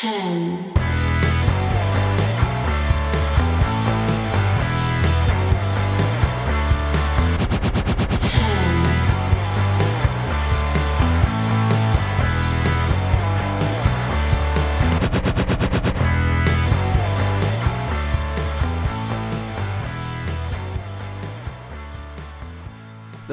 ten,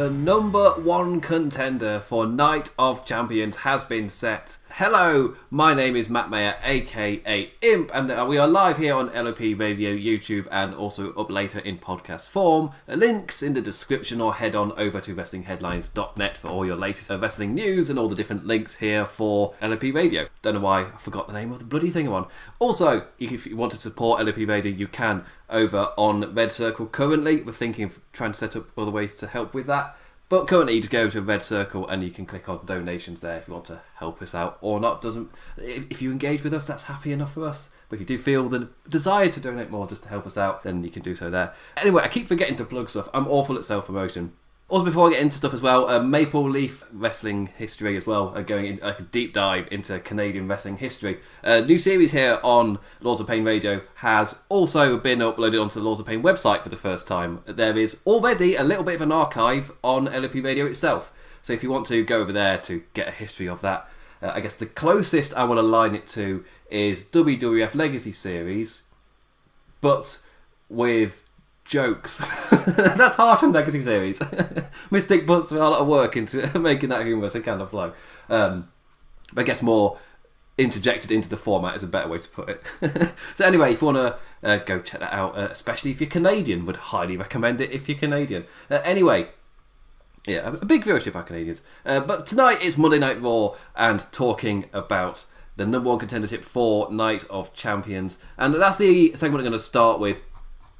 The number one contender for Night of Champions has been set. Hello, my name is Matt Mayer, aka Imp, and uh, we are live here on LOP Radio, YouTube, and also up later in podcast form. Links in the description, or head on over to WrestlingHeadlines.net for all your latest uh, wrestling news and all the different links here for LOP Radio. Don't know why I forgot the name of the bloody thing I'm on. Also, if you want to support LOP Radio, you can over on Red Circle. Currently, we're thinking of trying to set up other ways to help with that. But currently, you just go to Red Circle and you can click on donations there if you want to help us out or not. Doesn't if, you engage with us, that's happy enough for us. But if you do feel the desire to donate more just to help us out, then you can do so there. Anyway, I keep forgetting to plug stuff. I'm awful at self promotion. Also, before I get into stuff as well, uh, Maple Leaf Wrestling history as well, uh, going in like a deep dive into Canadian wrestling history. A new series here on Lords of Pain Radio has also been uploaded onto the Lords of Pain website for the first time. There is already a little bit of an archive on LOP Radio itself. So if you want to go over there to get a history of that, uh, I guess the closest I will align it to is WWF Legacy Series, but with jokes. That's harsh on Legacy Series. Mystic puts a lot of work into making that humorous and kind of flow. Um, but I guess more interjected into the format is a better way to put it. so anyway, if you want to uh, go check that out, uh, especially if you're Canadian, would highly recommend it if you're Canadian. Uh, anyway, yeah, a big viewership are Canadians. Uh, but tonight is Monday Night Raw and talking about the number one contendership for Night of Champions. And that's the segment I'm going to start with.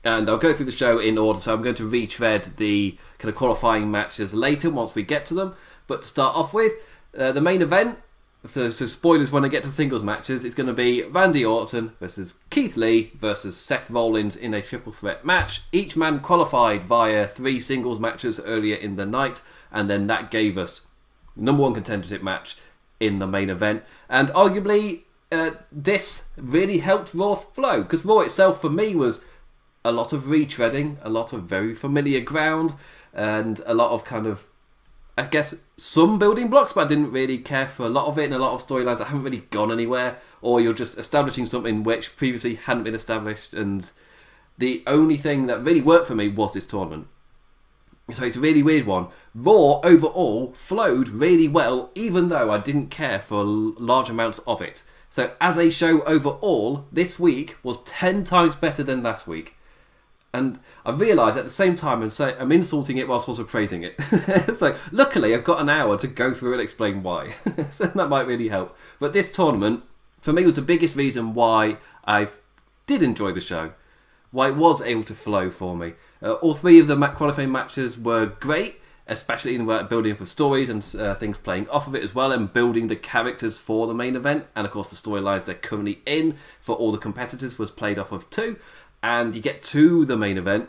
And I'll go through the show in order, so I'm going to retread the kind of qualifying matches later once we get to them. But to start off with, uh, the main event, for, so spoilers when I get to singles matches, it's going to be Randy Orton versus Keith Lee versus Seth Rollins in a triple threat match. Each man qualified via three singles matches earlier in the night, and then that gave us number one contendership match in the main event. And arguably, uh, this really helped Raw flow because Raw itself for me was a lot of retreading, a lot of very familiar ground, and a lot of kind of, I guess, some building blocks, but I didn't really care for a lot of it, and a lot of storylines that haven't really gone anywhere, or you're just establishing something which previously hadn't been established, and the only thing that really worked for me was this tournament. So it's a really weird one. Raw overall flowed really well, even though I didn't care for large amounts of it. So as a show overall, this week was ten times better than last week. And I realised at the same time I'm, say, I'm insulting it whilst also praising it. so luckily I've got an hour to go through and explain why. so that might really help. But this tournament, for me, was the biggest reason why I did enjoy the show. Why it was able to flow for me. Uh, all three of the qualifying matches were great, especially in building up of stories and uh, things playing off of it as well, and building the characters for the main event. And of course, the storylines they're currently in for all the competitors was played off of too and you get to the main event,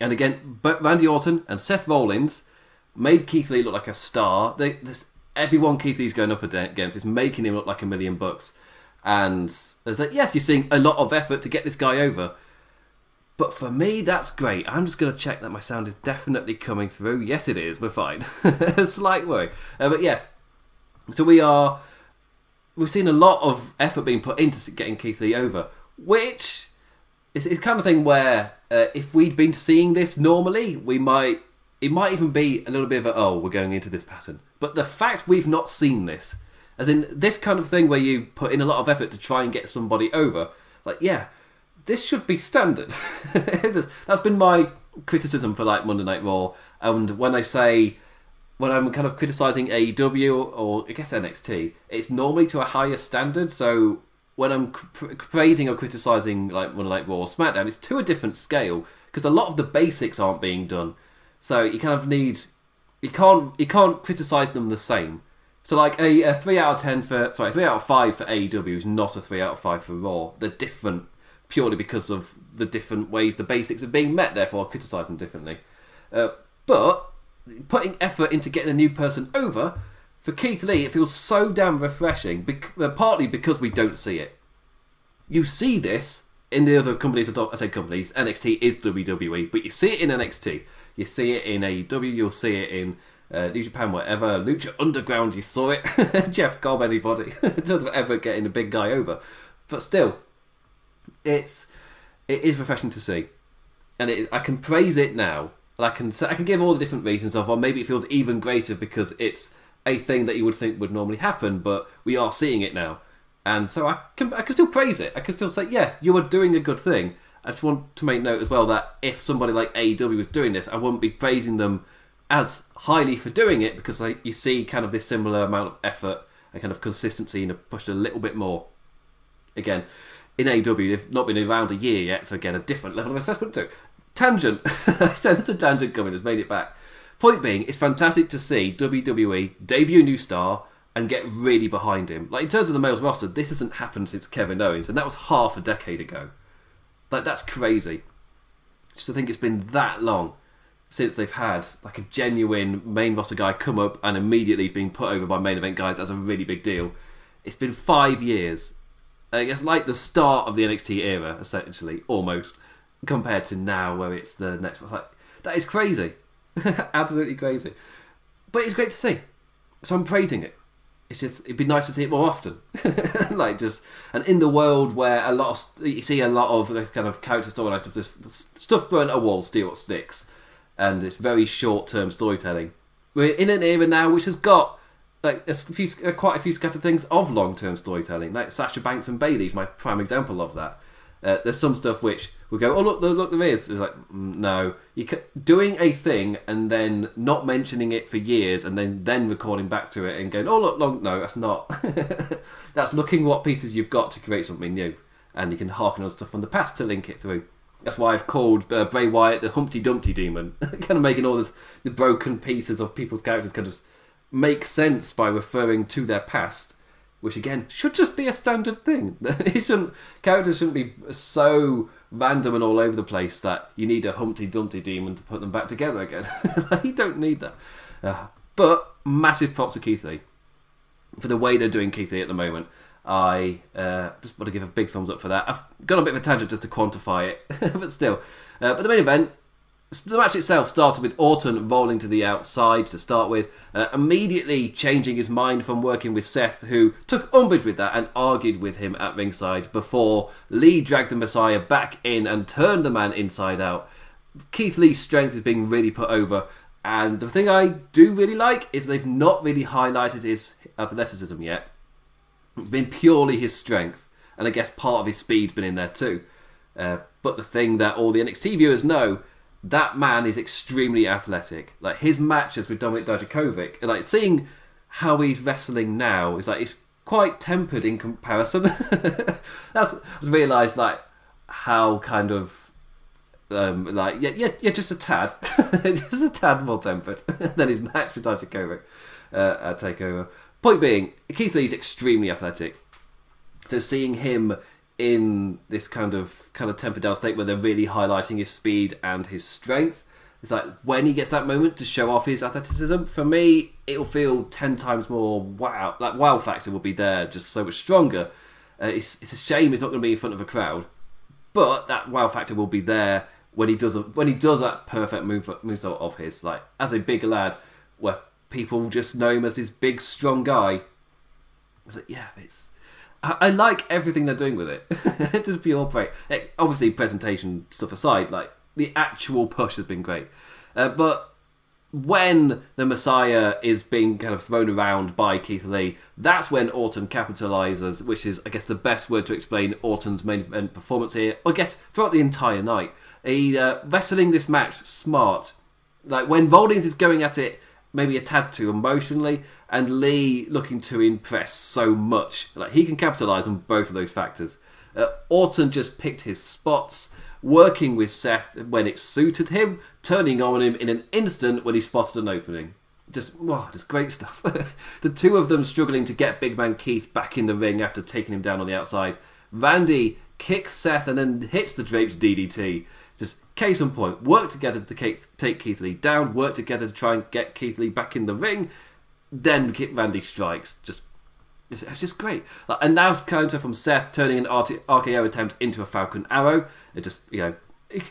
and again, Randy Orton and Seth Rollins made Keith Lee look like a star. They, this, everyone Keith Lee's going up against is making him look like a million bucks, and there's like, yes, you're seeing a lot of effort to get this guy over. But for me, that's great. I'm just going to check that my sound is definitely coming through. Yes, it is. We're fine. a Slight worry. Uh, but yeah, so we are. We've seen a lot of effort being put into getting Keith Lee over, which it's, it's kind of thing where uh, if we'd been seeing this normally, we might it might even be a little bit of a oh we're going into this pattern. But the fact we've not seen this, as in this kind of thing where you put in a lot of effort to try and get somebody over, like yeah, this should be standard. That's been my criticism for like Monday Night Raw, and when I say when I'm kind of criticizing AEW or I guess NXT, it's normally to a higher standard. So when I'm praising or criticizing like one like Raw or SmackDown, it's to a different scale because a lot of the basics aren't being done. So you kind of need you can't you can't criticize them the same. So like a, a three out of ten for sorry three out of five for AEW is not a three out of five for Raw. They're different purely because of the different ways the basics are being met. Therefore, I criticise them differently. Uh, but putting effort into getting a new person over For Keith Lee, it feels so damn refreshing, bec- uh, partly because we don't see it. You see this in the other companies, I say companies, NXT is WWE, but you see it in NXT. You see it in AEW, you'll see it in uh, New Japan, whatever. Lucha Underground, you saw it. Jeff Cobb, anybody. in terms of ever getting a big guy over. But still, it's it is refreshing to see. And it, I can praise it now. And I can I can give all the different reasons of, or maybe it feels even greater because it's a thing that you would think would normally happen, but we are seeing it now. And so I can I can still praise it. I can still say, yeah, you are doing a good thing. I just want to make note as well that if somebody like AEW was doing this, I wouldn't be praising them as highly for doing it because you see kind of this similar amount of effort and kind of consistency and pushed a little bit more. Again, in AEW, they've not been around a year yet, so again, a different level of assessment too. Tangent. I sense the tangent coming, has made it back. Point being, it's fantastic to see WWE debut a new star and get really behind him. Like in terms of the males roster, this hasn't happened since Kevin Owens, and that was half a decade ago. Like that's crazy. Just to think it's been that long since they've had like a genuine main roster guy come up and immediately he's being put over by main event guys as a really big deal. It's been five years. I guess like the start of the NXT era, essentially, almost, compared to now where it's the next. It's like that is crazy, absolutely crazy. But it's great to see, so I'm praising it. It's just it'd be nice to see it more often. Like just and in the world where a lot of you see a lot of kind of character storyline stuff this stuff burnt a wall steal what sticks. And it's very short-term storytelling. We're in an era now which has got like a few quite a few scattered things of long-term storytelling. Like Sasha Banks and Bayley's my prime example of that. Uh, there's some stuff which we go, oh look, look, there is. It's like mm, no, you can, doing a thing and then not mentioning it for years, and then then recording back to it and going, oh look, long, no, that's not. that's looking what pieces you've got to create something new, and you can harken on stuff from the past to link it through. That's why I've called uh, Bray Wyatt the Humpty Dumpty Demon, kind of making all this, the broken pieces of people's characters kind of make sense by referring to their past which again should just be a standard thing. it shouldn't characters shouldn't be so random and all over the place that you need a Humpty Dumpty demon to put them back together again. you don't need that. Uh, but massive props to Keith Lee for the way they're doing Keith Lee at the moment. I uh, just want to give a big thumbs up for that. I've gone a bit of a tangent just to quantify it, but still. Uh, but the main event the match itself started with Orton rolling to the outside to start with, uh, immediately changing his mind from working with Seth, who took umbrage with that and argued with him at ringside before Lee dragged the Messiah back in and turned the man inside out. Keith Lee's strength is being really put over, and the thing I do really like is they've not really highlighted his athleticism yet. It's been purely his strength, and I guess part of his speed's been in there too. Uh, but the thing that all the NXT viewers know that man is extremely athletic. Like his matches with Dominik Dijakovic, like seeing how he's wrestling now is like it's quite tempered in comparison. That's I've realised like how kind of um, like yeah yeah yeah just a tad, just a tad more tempered than his match with Dijakovic uh, at Takeover. Point being, Keith Lee's extremely athletic, so seeing him in this kind of kind of tempered down state where they're really highlighting his speed and his strength. It's like when he gets that moment to show off his athleticism, for me, it'll feel ten times more wow. Like wow factor will be there, just so much stronger. Uh, it's, it's a shame he's not going to be in front of a crowd, but that wow factor will be there when he does a, when he does that perfect move move of his. Like as a big lad, where people just know him as this big strong guy. It's like yeah, it's I, like everything they're doing with it. it Just pure play. Obviously, presentation stuff aside, like the actual push has been great. Uh, but when the Messiah is being kind of thrown around by Keith Lee, that's when Orton capitalizes, which is, I guess, the best word to explain Orton's main event performance here. I guess throughout the entire night, he uh, wrestling this match smart. Like when Rollins is going at it, maybe a tad too emotionally, and Lee looking to impress so much. Like he can capitalize on both of those factors. Uh, Orton just picked his spots, working with Seth when it suited him, turning on him in an instant when he spotted an opening. Just wow, just great stuff. the two of them struggling to get Big Man Keith back in the ring after taking him down on the outside. Randy kicks Seth and then hits the Drapes DDT. Case in point, work together to take Keith Lee down, work together to try and get Keith Lee back in the ring, then Randy strikes. Just it's, it's just great. Like, a now's counter from Seth turning an RKO attempt into a Falcon Arrow. It just you know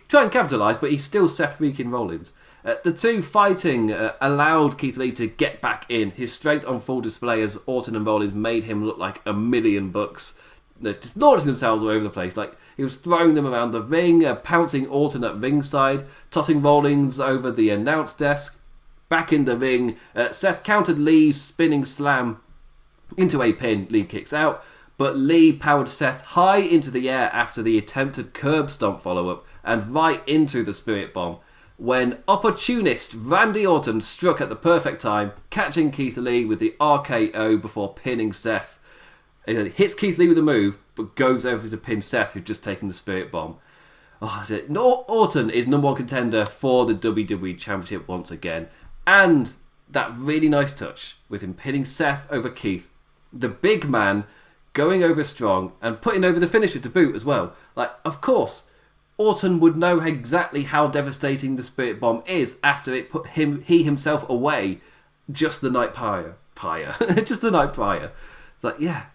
try and capitalise, but he's still Seth freaking Rollins. Uh, the two fighting uh, allowed Keith Lee to get back in. His strength on full display as Orton and Rollins made him look like a million bucks. They're just launching themselves all over the place. Like he was throwing them around the ring, uh, pouncing Orton at ringside, tossing Rollins over the announce desk. Back in the ring, uh, Seth countered Lee's spinning slam into a pin. Lee kicks out, but Lee powered Seth high into the air after the attempted curb stomp follow up and right into the spirit bomb when opportunist Randy Orton struck at the perfect time, catching Keith Lee with the RKO before pinning Seth. He hits Keith Lee with a move, but goes over to pin Seth, who'd just taken the Spirit Bomb. Oh, is it? No, Orton is number one contender for the WWE Championship once again. And that really nice touch with him pinning Seth over Keith, the big man going over strong and putting over the finisher to boot as well. Like, of course, Orton would know exactly how devastating the Spirit Bomb is after it put him he himself away just the night prior. Prior. just the night prior. It's like, yeah.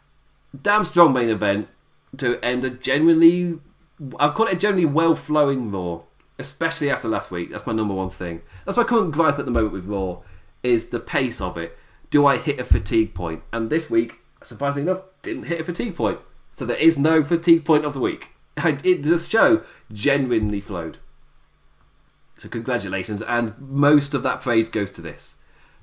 Damn strong main event to end a genuinely I've call it a generally well flowing Raw. Especially after last week. That's my number one thing. That's my current gripe at the moment with Raw is the pace of it. Do I hit a fatigue point? And this week, surprisingly enough, didn't hit a fatigue point. So there is no fatigue point of the week. it, the show genuinely flowed. So congratulations, and most of that praise goes to this.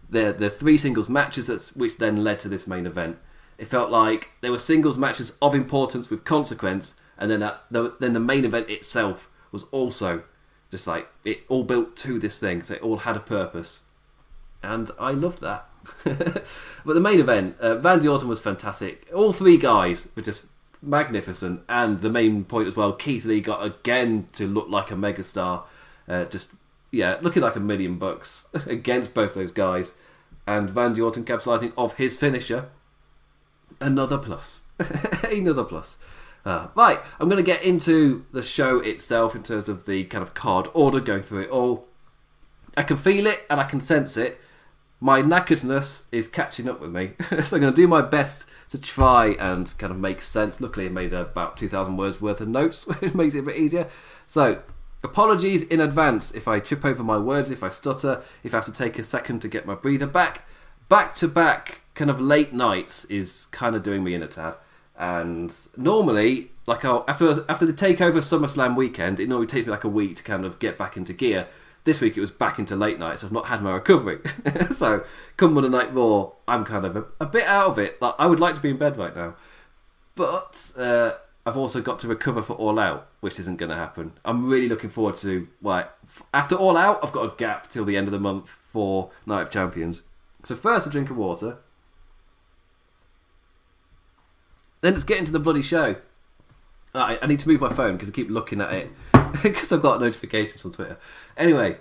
The the three singles matches that's which then led to this main event. It felt like there were singles matches of importance with consequence, and then that, the, then the main event itself was also just like it all built to this thing, so it all had a purpose, and I loved that. but the main event, uh, Randy Orton was fantastic. All three guys were just magnificent. And the main point as well, Keith Lee got again to look like a megastar. Uh, just, yeah, looking like a million bucks against both those guys. And Randy Orton capitalising off his finisher. Another plus. Another plus. Uh, right, I'm going to get into the show itself in terms of the kind of card order, going through it all. I can feel it and I can sense it. My knackeredness is catching up with me, so I'm going to do my best to try and kind of make sense. Luckily, I made about 2,000 words worth of notes, which makes it a bit easier. So, apologies in advance if I trip over my words, if I stutter, if I have to take a second to get my breather back. Back to back kind of late nights is kind of doing me in a tad. And normally, like I'll, after after the takeover SummerSlam weekend, it normally takes me like a week to kind of get back into gear. This week it was back into late nights. So I've not had my recovery. so come Monday Night Raw, I'm kind of a, a, bit out of it. Like I would like to be in bed right now, but uh, I've also got to recover for All Out, which isn't going to happen. I'm really looking forward to like after All Out, I've got a gap till the end of the month for Night of Champions. So first a drink of water. Then let's get into the bloody show. I, I need to move my phone because I keep looking at it because I've got notifications on Twitter. Anyway,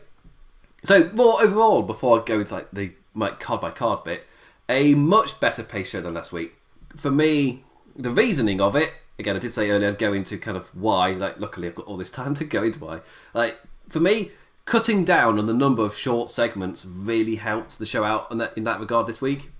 so more overall, before I go into like the like card by card bit, a much better pace show than last week. For me, the reasoning of it, again, I did say earlier, I'd go into kind of why. Like, luckily, I've got all this time to go into why. Like, for me, cutting down on the number of short segments really helped the show out in that, in that regard this week.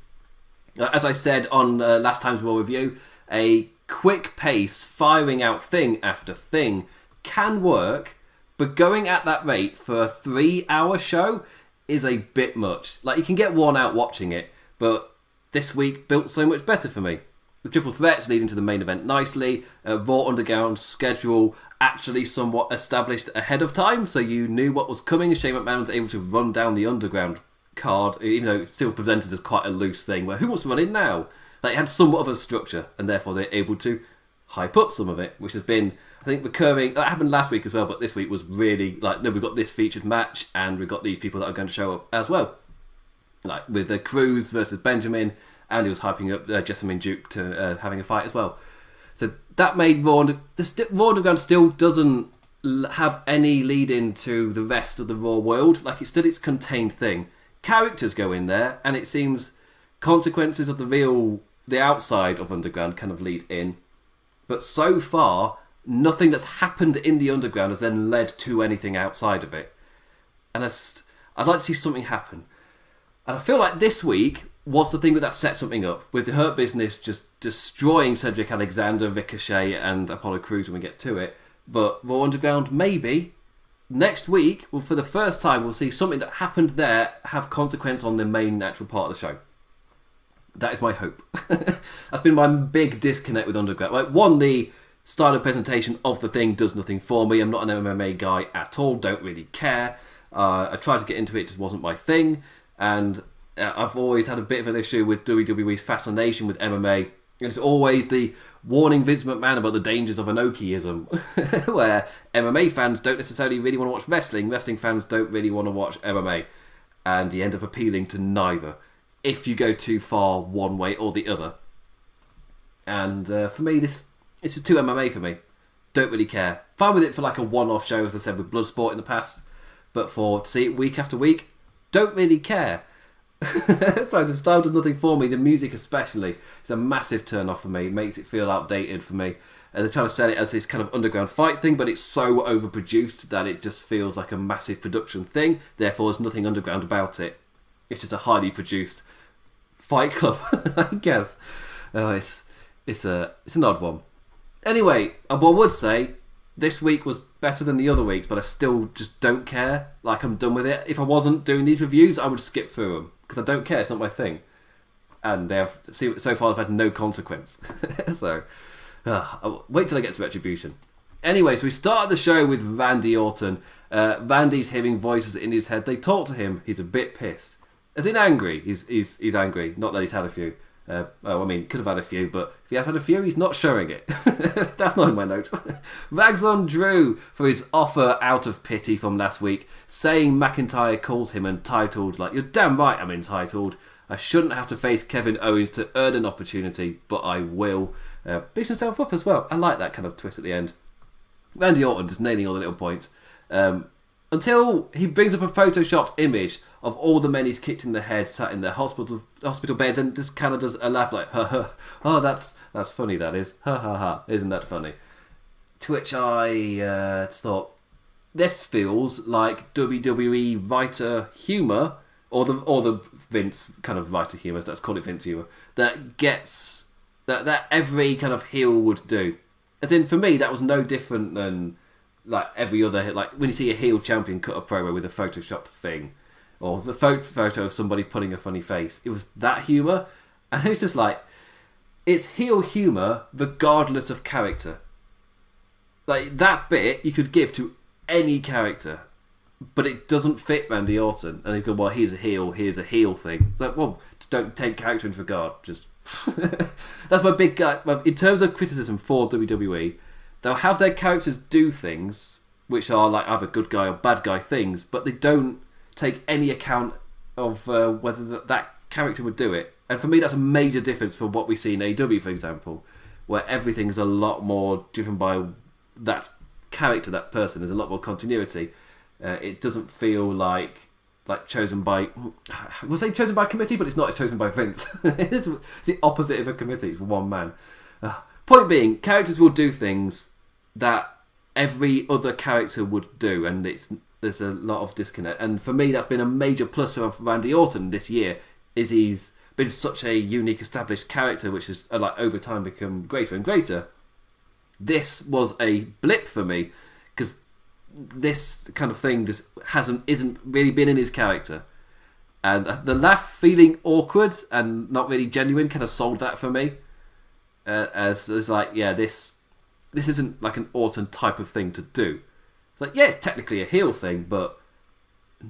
Uh, as I said on uh, last time's Raw review, a quick pace, firing out thing after thing can work, but going at that rate for a three hour show is a bit much. Like, you can get worn out watching it, but this week built so much better for me. The triple threats leading to the main event nicely, a Raw Underground schedule actually somewhat established ahead of time, so you knew what was coming. Shane McMahon was able to run down the Underground card, even though it's still presented as quite a loose thing where who wants to run in now? It had somewhat of a structure, and therefore they're able to hype up some of it, which has been, I think, recurring. That happened last week as well, but this week was really like, no, we've got this featured match, and we've got these people that are going to show up as well. Like with the Crews versus Benjamin, and he was hyping up uh, Jessamyn Duke to uh, having a fight as well. So that made Raw, the st- Raw Underground still doesn't have any lead into the rest of the Raw world. Like it's still its contained thing. Characters go in there, and it seems consequences of the real, the outside of Underground kind of lead in but so far, nothing that's happened in the underground has then led to anything outside of it. And I'd like to see something happen. And I feel like this week, what's the thing that set something up with the Hurt Business just destroying Cedric Alexander, Ricochet, and Apollo Crews when we get to it. But Raw Underground maybe next week, well, for the first time, we'll see something that happened there have consequence on the main natural part of the show. That is my hope. That's been my big disconnect with Underground. Like one, the style of presentation of the thing does nothing for me. I'm not an MMA guy at all. Don't really care. Uh, I tried to get into it, it just wasn't my thing. And uh, I've always had a bit of an issue with WWE's fascination with MMA. It's always the warning Vince McMahon about the dangers of Inokiism, where MMA fans don't necessarily really want to watch wrestling, wrestling fans don't really want to watch MMA, and you end up appealing to neither if you go too far one way or the other. And uh, for me, this it's just too MMA for me. Don't really care. Fine with it for like a one-off show, as I said with Bloodsport in the past, but for to see it week after week, don't really care. so the style does nothing for me. The music, especially, is a massive turn off for me. It makes it feel outdated for me. And they're trying to sell it as this kind of underground fight thing, but it's so overproduced that it just feels like a massive production thing. Therefore, there's nothing underground about it. It's just a highly produced fight club, I guess. Oh, it's it's a it's an odd one. Anyway, I would say this week was better than the other weeks, but I still just don't care. Like I'm done with it. If I wasn't doing these reviews, I would skip through them because I don't care. It's not my thing. And they have see so far they've had no consequence. so uh, wait till I get to retribution. Anyway, so we started the show with Randy Orton. Uh, Randy's hearing voices in his head. They talk to him. He's a bit pissed, as in angry. He's he's he's angry. Not that he's had a few. Uh, oh, I mean, could have had a few, but if he has had a few, he's not showing it. That's not in my notes. Rags on Drew for his offer out of pity from last week, saying McIntyre calls him entitled. Like, you're damn right I'm entitled. I shouldn't have to face Kevin Owens to earn an opportunity, but I will. Uh, himself up as well. I like that kind of twist at the end. Randy Orton just nailing all the little points. Um, until he brings up a photoshopped image of all the men he's kicked in the head sat in their hospital hospital beds and just kind of does a laugh like, ha ha, oh, that's, that's funny, that is. Ha ha ha, isn't that funny? To which I uh, thought, this feels like WWE writer humour, or the or the Vince kind of writer humour, let's call it Vince humour, that gets, that, that every kind of heel would do. As in, for me, that was no different than like every other, like when you see a heel champion cut a promo with a photoshopped thing or the photo of somebody putting a funny face. It was that humour, and it was just like it's heel humour regardless of character. Like that bit you could give to any character, but it doesn't fit Randy Orton. And they go, well, here's a heel, here's a heel thing. It's like, well, don't take character into regard. Just that's my big guy. In terms of criticism for WWE, they'll have their characters do things which are like either good guy or bad guy things, but they don't take any account of uh, whether that, that character would do it. And for me, that's a major difference from what we see in AEW, for example, where everything's a lot more driven by that character, that person. There's a lot more continuity. Uh, it doesn't feel like like chosen by we'll say chosen by committee, but it's not. It's chosen by Vince. it's the opposite of a committee. It's one man. Uh, point being, characters will do things that every other character would do, and it's there's a lot of disconnect. And for me, that's been a major plus of Randy Orton this year. Is he's been such a unique, established character, which has uh, like over time become greater and greater. This was a blip for me because this kind of thing just hasn't isn't really been in his character. And uh, the laugh feeling awkward and not really genuine kind of sold that for me. Uh, as as like yeah, this this isn't like an Orton type of thing to do. It's like, yeah, it's technically a heel thing, but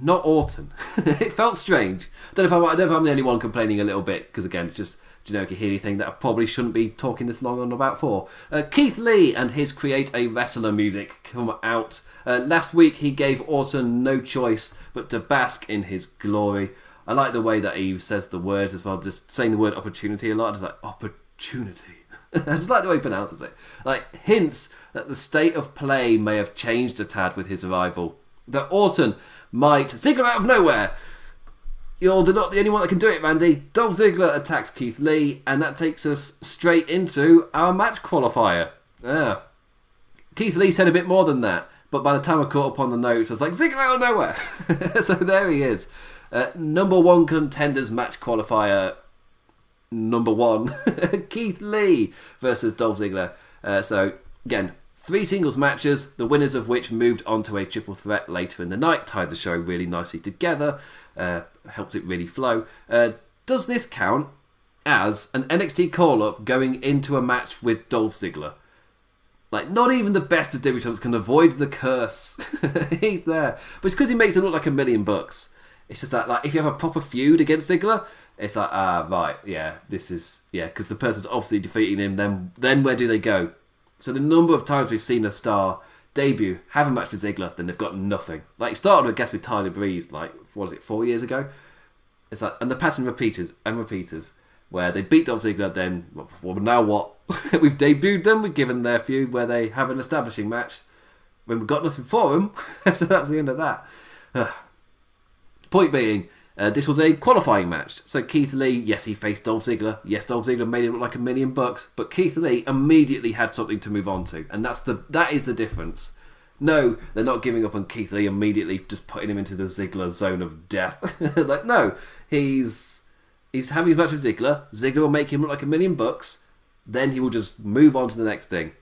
not Orton. it felt strange. I don't know if I'm, I don't know if I'm the only one complaining a little bit because again, it's just generic Healy thing that I probably shouldn't be talking this long on about for. Uh, Keith Lee and his Create a Wrestler music come out. Uh, last week he gave Orton no choice but to bask in his glory. I like the way that he says the words as well, just saying the word opportunity a lot. Just like opportunity. I just like the way he pronounces it. Like hints that the state of play may have changed a tad with his arrival. That Orton might Ziggler out of nowhere. You're not the only one that can do it, Randy. Dolph Ziggler attacks Keith Lee, and that takes us straight into our match qualifier. Yeah. Keith Lee said a bit more than that, but by the time I caught up on the notes, I was like, Ziggler out of nowhere. so there he is. Uh, number one contenders match qualifier number one, Keith Lee versus Dolph Ziggler. Uh, so again, three singles matches, the winners of which moved on to a triple threat later in the night, tied the show really nicely together, uh, helped it really flow. Uh, does this count as an NXT call up going into a match with Dolph Ziggler? Like, not even the best of debutantes can avoid the curse. He's there. But it's because he makes it look like a million bucks. It's just that, like, if you have a proper feud against Ziggler, it's like, ah, right, yeah, this is, yeah, because the person's obviously defeating him, then, then where do they go? So the number of times we've seen a star debut, have a match with Ziggler, then they've got nothing. Like, it started, I guess, with Tyler Breeze, like, what was it, four years ago? It's like, and the pattern repeated and repeated where they beat Dolph Ziggler. Then, well, now what? we've debuted them. We've given their feud where they have an establishing match when we've got nothing for them. so that's the end of that. Point being, uh, this was a qualifying match. So Keith Lee, yes, he faced Dolph Ziggler. Yes, Dolph Ziggler made him look like a million bucks, but Keith Lee immediately had something to move on to, and that's the that is the difference. No, they're not giving up on Keith Lee immediately, just putting him into the Ziggler zone of death. like, no, he's He's having his match with Ziggler. Ziggler will make him look like a million bucks. Then he will just move on to the next thing.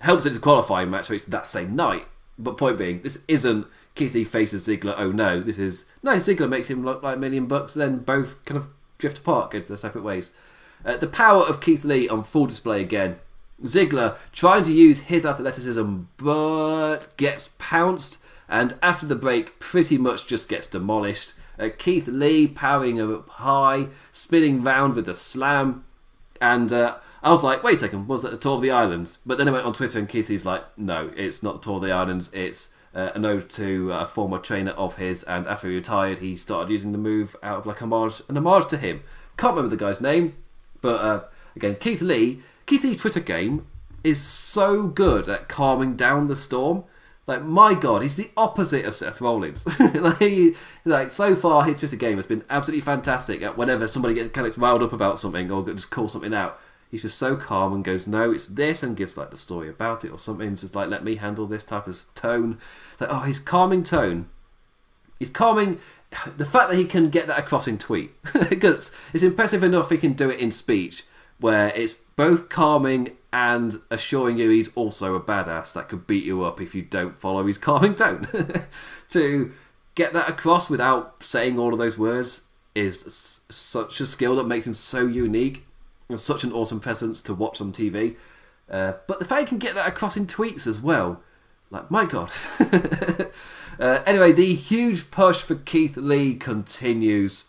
Helps it's a qualifying match, so it's that same night. But point being, this isn't Lee faces Ziggler. Oh no, this is no Ziggler makes him look like a million bucks. Then both kind of drift apart, go to their separate ways. Uh, the power of Keith Lee on full display again. Ziggler trying to use his athleticism, but gets pounced, and after the break, pretty much just gets demolished. Uh, Keith Lee powering up high, spinning round with a slam. And uh, I was like, wait a second, was that the Tour of the Islands? But then I went on Twitter and Keith Lee's like, no, it's not the Tour of the Islands. It's uh, an ode to a former trainer of his. And after he retired, he started using the move out of like homage, an homage to him. Can't remember the guy's name, but uh, again, Keith Lee. Keith Lee's Twitter game is so good at calming down the storm. Like my god, he's the opposite of Seth Rollins. like, he, like so far, his Twitter game has been absolutely fantastic. At whenever somebody gets kind of riled up about something or just call something out, he's just so calm and goes, "No, it's this," and gives like the story about it or something. It's just like, "Let me handle this type of tone." It's like, oh, his calming tone. He's calming. The fact that he can get that across in tweet, because it's impressive enough he can do it in speech, where it's both calming and assuring you he's also a badass that could beat you up if you don't follow his calming tone. to get that across without saying all of those words is such a skill that makes him so unique such an awesome presence to watch on TV. Uh, but the fact he can get that across in tweets as well, like my god. uh, anyway, the huge push for Keith Lee continues.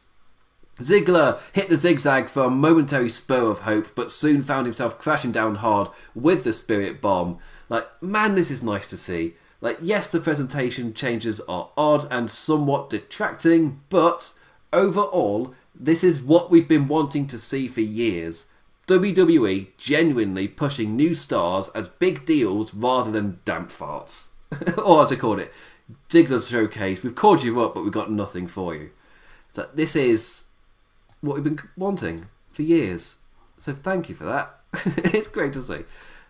Ziggler hit the zigzag for a momentary spur of hope, but soon found himself crashing down hard with the spirit bomb. Like, man, this is nice to see. Like, yes, the presentation changes are odd and somewhat detracting, but overall, this is what we've been wanting to see for years. WWE genuinely pushing new stars as big deals rather than damp farts. or as I called it, Ziggler's showcase. We've called you up, but we've got nothing for you. So this is what we've been wanting for years. So thank you for that. it's great to see.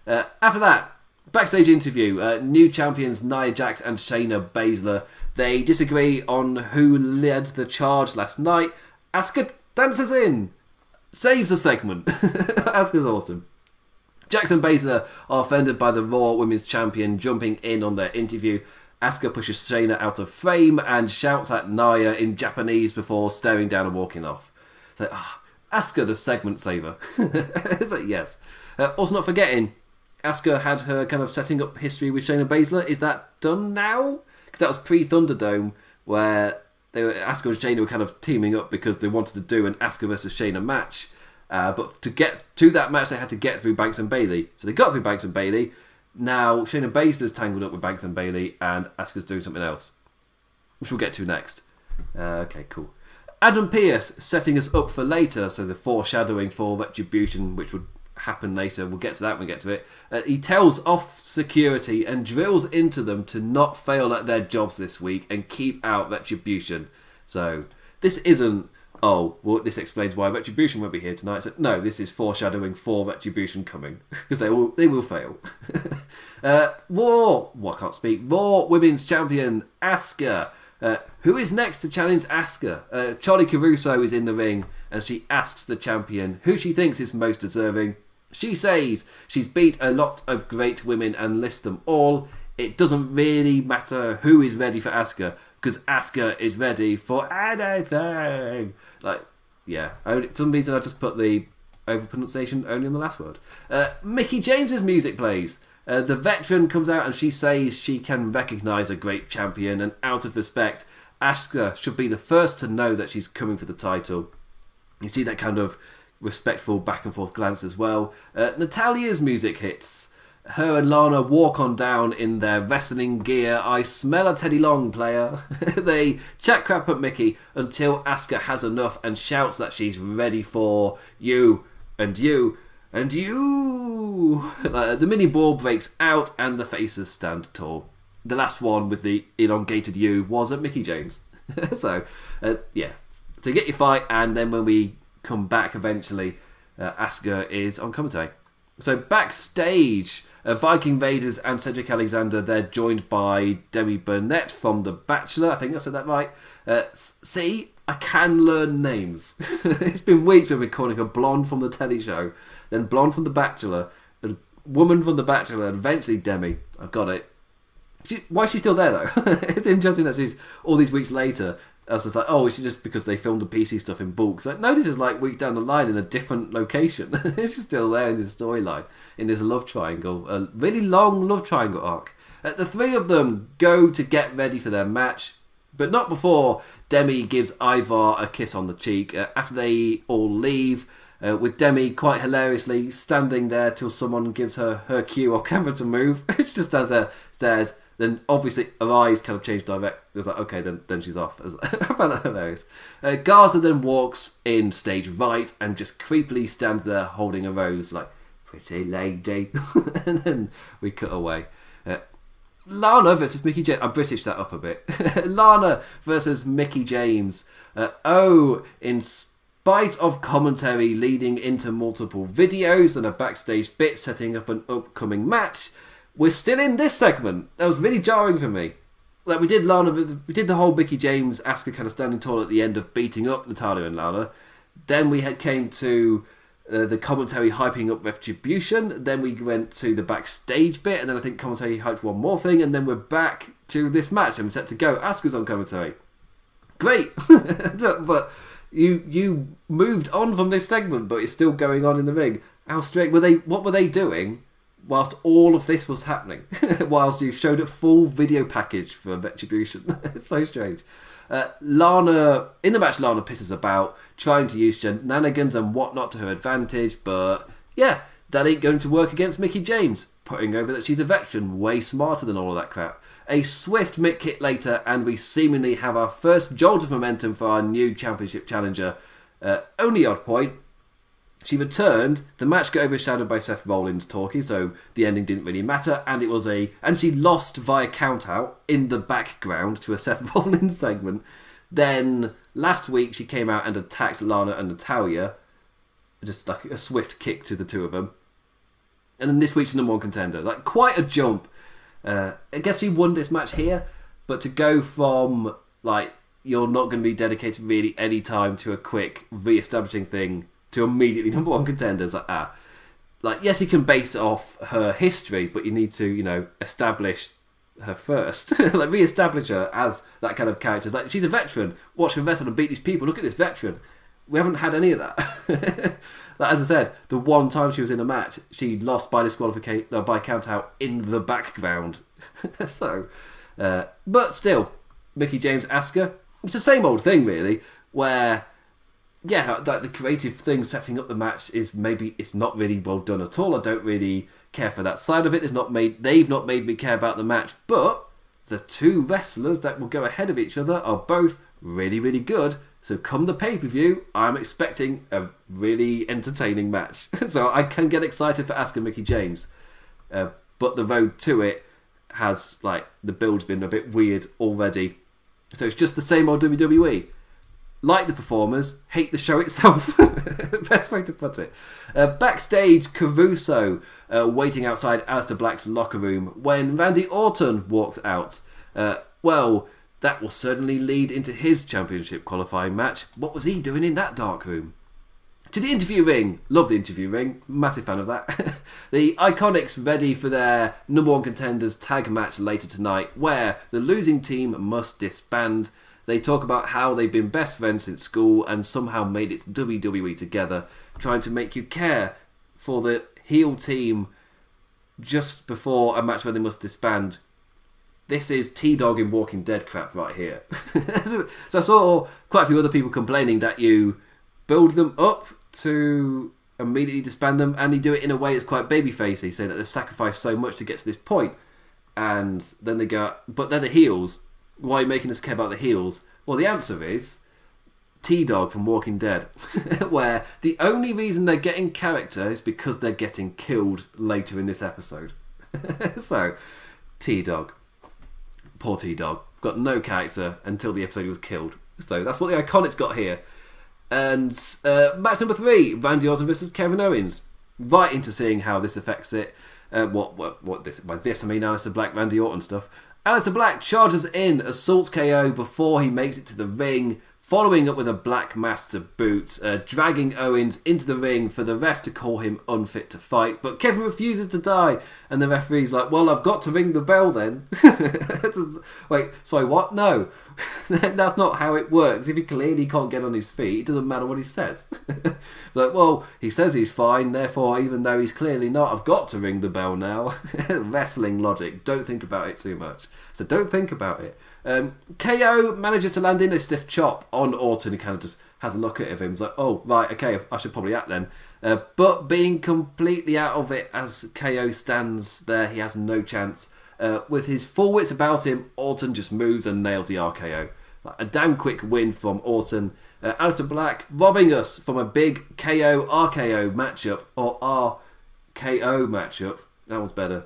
Uh, after that, backstage interview. Uh, new champions Nia Jax and Shayna Baszler. They disagree on who led the charge last night. Asuka dances in, saves the segment. Asuka's awesome. Jax and Baszler are offended by the Raw Women's Champion jumping in on their interview. Asuka pushes Shayna out of frame and shouts at Nia in Japanese before staring down and walking off. So, ah, Asuka the segment saver. it's like, yes. Uh, also, not forgetting, Asuka had her kind of setting up history with Shayna Baszler. Is that done now? Because that was pre Thunderdome, where they were, Asuka and Shayna were kind of teaming up because they wanted to do an Asuka versus Shayna match. Uh, but to get to that match, they had to get through Banks and Bayley. So they got through Banks and Bayley. Now Shayna Baszler's tangled up with Banks and Bayley, and Asuka's doing something else, which we'll get to next. Uh, okay, cool. Adam Pearce setting us up for later, so the foreshadowing for Retribution, which would happen later. We'll get to that when we get to it. Uh, he tells off security and drills into them to not fail at their jobs this week and keep out Retribution. So this isn't. Oh, well, this explains why Retribution won't be here tonight. So, no, this is foreshadowing for Retribution coming because they will they will fail. uh, Raw, well, I can't speak. Raw Women's Champion Asuka Uh, who is next to challenge Asuka? Uh, Charly Caruso is in the ring and she asks the champion who she thinks is most deserving. She says she's beat a lot of great women and lists them all. It doesn't really matter who is ready for Asuka because Asuka is ready for anything. Like, yeah. For some reason, I just put the over pronunciation only on the last word. Uh, Mickie James's music plays. Uh, the veteran comes out and she says she can recognise a great champion, and out of respect, Asuka should be the first to know that she's coming for the title. You see that kind of respectful back and forth glance as well. Uh, Natalya's music hits. Her and Lana walk on down in their wrestling gear. I smell a Teddy Long player. they chat crap at Mickie until Asuka has enough and shouts that she's ready for you and you and you. Uh, the mini ball breaks out and the faces stand tall. The last one with the elongated U was at Mickie James. so, uh, yeah. So get your fight, and then when we come back eventually, uh, Asuka is on commentary. So backstage, uh, Viking Raiders and Cedric Alexander, they're joined by Demi Burnett from The Bachelor. I think I've said that right. Uh, see, I can learn names. it's been weeks we've been calling her Blonde from the telly show, then Blonde from The Bachelor, a woman from The Bachelor, and eventually Demi. I've got it. She, why is she still there though? it's interesting that she's all these weeks later I was just like, oh, it's just because they filmed the PC stuff in bulk. It's like, no, this is like weeks down the line in a different location. it's still there in this storyline, in this love triangle, a really long love triangle arc. Uh, the three of them go to get ready for their match, but not before Demi gives Ivar a kiss on the cheek. Uh, after they all leave, uh, with Demi quite hilariously standing there till someone gives her her cue or camera to move. she just does a stares then obviously her eyes kind of change direct. It's like, okay, then then she's off. I found that hilarious. Uh, Garza then walks in stage right and just creepily stands there holding a rose, like, pretty lady. and then we cut away. Uh, Lana versus Mickie James. I British that up a bit. Lana versus Mickie James. Uh, oh, in spite of commentary leading into multiple videos and a backstage bit setting up an upcoming match, we're still in this segment. That was really jarring for me. Like we did Lana, we did the whole Mickie James Asuka kind of standing tall at the end of beating up Natalya and Lana. Then we had came to uh, the commentary hyping up Retribution. Then we went to the backstage bit, and then I think commentary hyped one more thing, and then we're back to this match. I'm set to go. Asuka's on commentary. Great, but you you moved on from this segment, but it's still going on in the ring. How straight were they? What were they doing? Whilst all of this was happening, whilst you showed a full video package for Retribution. it's so strange. Uh, Lana, in the match, Lana pisses about, trying to use shenanigans and whatnot to her advantage, but yeah, that ain't going to work against Mickie James, putting over that she's a veteran, way smarter than all of that crap. A swift Mick kick later, and we seemingly have our first jolt of momentum for our new championship challenger. Uh, only odd point, she returned. The match got overshadowed by Seth Rollins talking, so the ending didn't really matter. And it was a and she lost via countout in the background to a Seth Rollins segment. Then last week she came out and attacked Lana and Natalya, just like a swift kick to the two of them. And then this week's number one contender, like quite a jump. Uh, I guess she won this match here, but to go from like you're not going to be dedicated really any time to a quick re-establishing thing to immediately number one contenders like that. Like, yes, you can base it off her history, but you need to, you know, establish her first. like, re establish her as that kind of character. Like, she's a veteran. Watch her veteran and beat these people. Look at this veteran. We haven't had any of that. like, as I said, the one time she was in a match, she lost by disqualification, no, by count out in the background. so, uh, but still, Mickie James Asuka, it's the same old thing, really, where yeah, like the creative thing setting up the match is maybe it's not really well done at all. I don't really care for that side of it. It's not made they've not made me care about the match, but the two wrestlers that will go ahead of each other are both really, really good. So come the pay per view, I'm expecting a really entertaining match. so I can get excited for Asuka Mickie James, uh, but the road to it has like the build's been a bit weird already. So it's just the same old WWE like the performers, hate the show itself. Best way to put it. Uh, backstage, Caruso uh, waiting outside Aleister Black's locker room when Randy Orton walked out. Uh, well, That will certainly lead into his championship qualifying match. What was he doing in that dark room? To the interview ring. Love the interview ring. Massive fan of that. the Iconics ready for their number one contenders tag match later tonight, where the losing team must disband. They talk about how they've been best friends since school and somehow made it to WWE together, trying to make you care for the heel team just before a match where they must disband. This is T Dog in Walking Dead crap right here. so I saw quite a few other people complaining that you build them up to immediately disband them, and you do it in a way that's quite babyfacey, saying that they sacrificed so much to get to this point, and then they go, but they're the heels. Why are you making us care about the heels? Well, the answer is T Dog from Walking Dead, where the only reason they're getting character is because they're getting killed later in this episode. so, T Dog, poor T Dog, got no character until the episode he was killed. So that's what the Iconics got here. And uh, match number three: Randy Orton versus Kevin Owens. Right into seeing how this affects it. Uh, what, what, what this? By this I mean Aleister Black, Randy Orton stuff. Aleister Black charges in, assaults KO before he makes it to the ring following up with a black master boot, uh, dragging Owens into the ring for the ref to call him unfit to fight. But Kevin refuses to die, and the referee's like, "Well, I've got to ring the bell then." Wait, sorry, what? No, that's not how it works. If he clearly can't get on his feet, it doesn't matter what he says. like, well, he says he's fine, therefore, even though he's clearly not, I've got to ring the bell now. Wrestling logic. Don't think about it too much. So don't think about it. Um, KO manages to land in a stiff chop on Orton. He kind of just has a look at him. He's like, oh, right, okay, I should probably act then. Uh, but being completely out of it as KO stands there, he has no chance. Uh, with his full wits about him, Orton just moves and nails the RKO. Like a damn quick win from Orton. Uh, Aleister Black robbing us from a big KO RKO matchup, or RKO matchup. That one's better.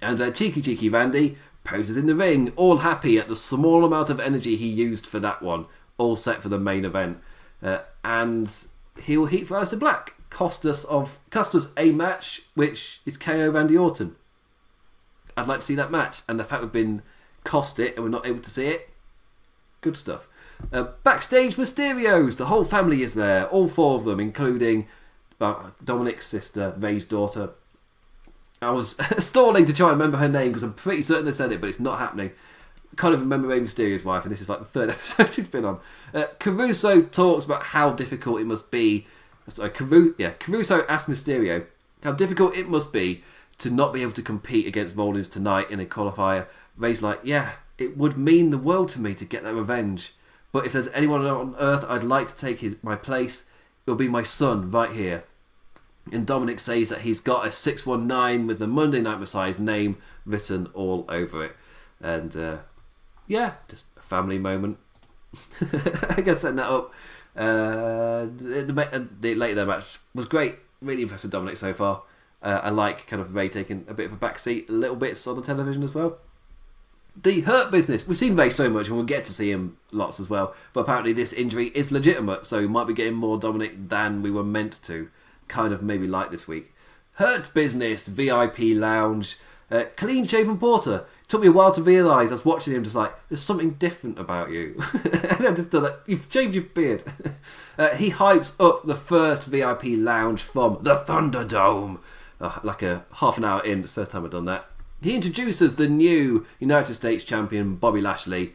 And uh, Cheeky Cheeky Randy poses in the ring, all happy at the small amount of energy he used for that one, all set for the main event. Uh, and heel heat for Aleister Black cost us of cost us a match, which is KO Randy Orton. I'd like to see that match, and the fact we've been cost it and we're not able to see it, good stuff. Uh, backstage Mysterios, the whole family is there, all four of them, including uh, Dominik's sister, Rey's daughter, I was stalling to try and remember her name because I'm pretty certain they said it, but it's not happening. Kind of remember Rey Mysterio's wife, and this is like the third episode she's been on. Uh, Caruso talks about how difficult it must be. Sorry, Caru- yeah, Caruso asked Mysterio how difficult it must be to not be able to compete against Rollins tonight in a qualifier. Rey's like, yeah, it would mean the world to me to get that revenge. But if there's anyone on earth I'd like to take his, my place, it'll be my son right here. And Dominik says that he's got a 619 with the Monday Night Messiah's name written all over it. And uh, yeah, just a family moment. I guess setting that up. Uh, the, the, later the match was great. Really impressed with Dominik so far. Uh, I like kind of Rey taking a bit of a backseat, a little bits on the television as well. The Hurt business. We've seen Rey so much, and we'll get to see him lots as well. But apparently, this injury is legitimate, so we might be getting more Dominik than we were meant to kind of maybe like this week. Hurt Business, VIP Lounge, uh, Clean Shaven Porter. It took me a while to realise I was watching him just like, there's something different about you. and I just like, you've shaved your beard. uh, he hypes up the first VIP Lounge from the Thunderdome. Uh, like a half an hour in, it's the first time I've done that. He introduces the new United States champion, Bobby Lashley.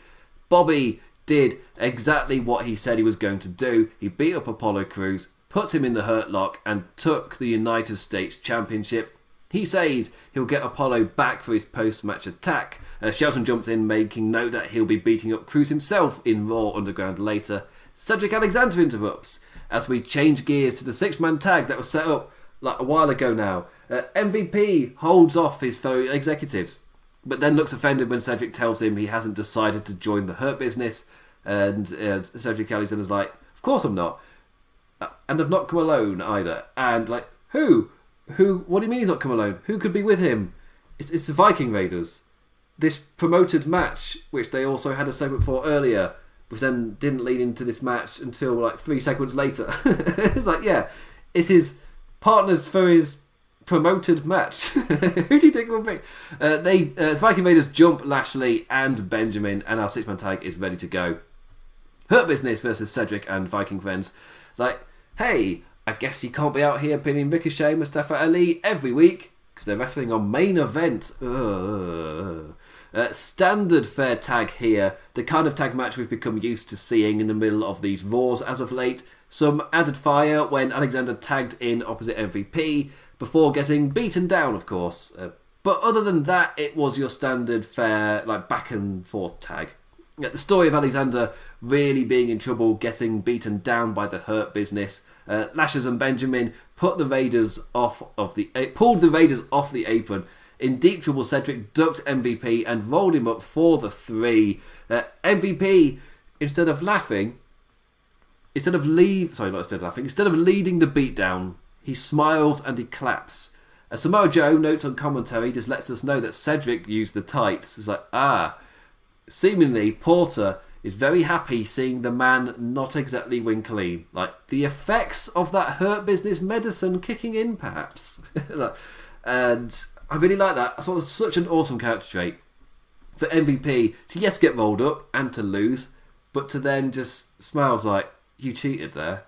Bobby did exactly what he said he was going to do. He beat up Apollo Crews, put him in the hurt lock, and took the United States Championship. He says he'll get Apollo back for his post match attack. Uh, Shelton jumps in, making note that he'll be beating up Crews himself in Raw Underground later. Cedric Alexander interrupts as we change gears to the six man tag that was set up like a while ago now. Uh, MVP holds off his fellow executives, but then looks offended when Cedric tells him he hasn't decided to join the Hurt business. And uh, Cedric Alexander's like, Of course I'm not. Uh, and have not come alone either. And like, who? Who? What do you mean he's not come alone? Who could be with him? It's, it's the Viking Raiders. This promoted match, which they also had a segment for earlier, which then didn't lead into this match until like three seconds later. it's like, yeah, it's his partners for his promoted match. Who do you think will be? Uh, they uh, Viking Raiders jump Lashley and Benjamin, and our six man tag is ready to go. Hurt Business versus Cedric and Viking Friends. Like, hey, I guess you can't be out here pinning Ricochet, Mustafa Ali every week because they're wrestling on main event. Uh, standard fair tag here, the kind of tag match we've become used to seeing in the middle of these Raws as of late. Some added fire when Alexander tagged in opposite MVP before getting beaten down, of course. Uh, but other than that, it was your standard fair, like back and forth tag. The story of Alexander really being in trouble, getting beaten down by the Hurt Business. Uh, Lashley and Benjamin put the Raiders off of the uh, pulled the Raiders off the apron. In deep trouble, Cedric ducked MVP and rolled him up for the three. Uh, MVP, instead of laughing, instead of leave, sorry, not instead of laughing, instead of leading the beatdown, he smiles and he claps. As Samoa Joe notes on commentary, just lets us know that Cedric used the tights. It's like ah, seemingly Porter is very happy seeing the man not exactly win. Like the effects of that hurt business medicine kicking in, perhaps. and I really like that. I thought it was such an awesome character trait for MVP to yes get rolled up and to lose, but to then just smiles like you cheated there.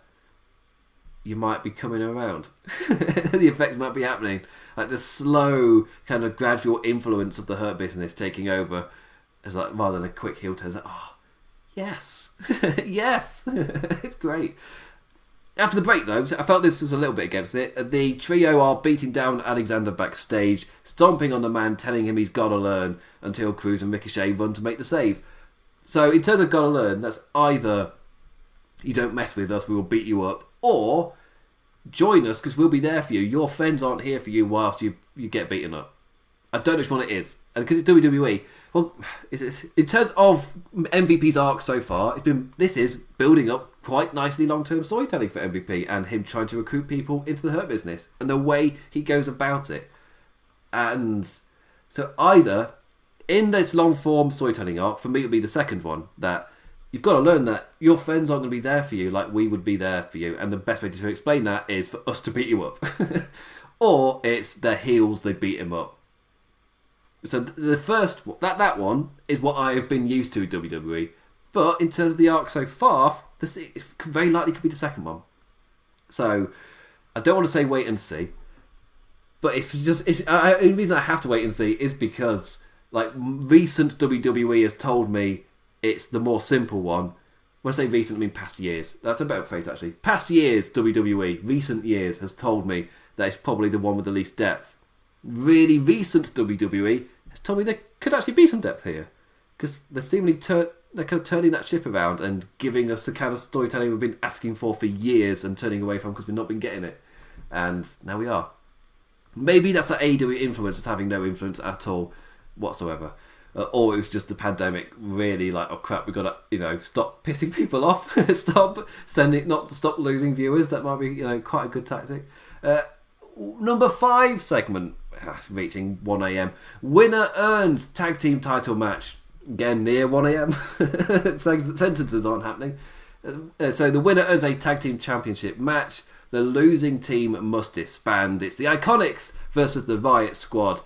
You might be coming around. the effects might be happening. Like the slow, kind of gradual influence of the hurt business taking over is like rather than a quick heel turn. Like, oh, yes, yes, it's great. After the break, though, I felt this was a little bit against it. Uh, the trio are beating down Alexander backstage, stomping on the man, telling him he's got to learn until Crews and Ricochet run to make the save. So, in terms of got to learn, that's either you don't mess with us, we will beat you up, or join us because we'll be there for you. Your friends aren't here for you whilst you, you get beaten up. I don't know which one it is. And because it's WWE, well, it's, in terms of MVP's arc so far, it's been this is building up quite nicely long term storytelling for MVP and him trying to recruit people into the hurt business and the way he goes about it. And so either in this long form storytelling arc, for me it would be the second one that you've got to learn that your friends aren't going to be there for you like we would be there for you, and the best way to explain that is for us to beat you up, or it's their heels they beat him up so the first that that one is what I have been used to WWE, but in terms of the arc so far, this is very likely could be the second one. So I don't want to say wait and see, but it's just it's, I, the reason I have to wait and see is because like recent WWE has told me it's the more simple one. When I say recent, I mean past years. That's a better phrase actually. Past years WWE, recent years has told me that it's probably the one with the least depth really recent WWE has told me there could actually be some depth here because they're seemingly tur- they're kind of turning that ship around and giving us the kind of storytelling we've been asking for for years and turning away from because we've not been getting it, and now we are. Maybe that's that AEW influence is having no influence at all whatsoever. Uh, or it was just the pandemic really like oh crap we gotta you know stop pissing people off stop sending not stop losing viewers that might be you know quite a good tactic uh, number five segment reaching 1am. Winner earns tag team title match. Again, near 1am. Sentences aren't happening. Uh, so the winner earns a tag team championship match. The losing team must disband. It's the Iconics versus the Riot Squad.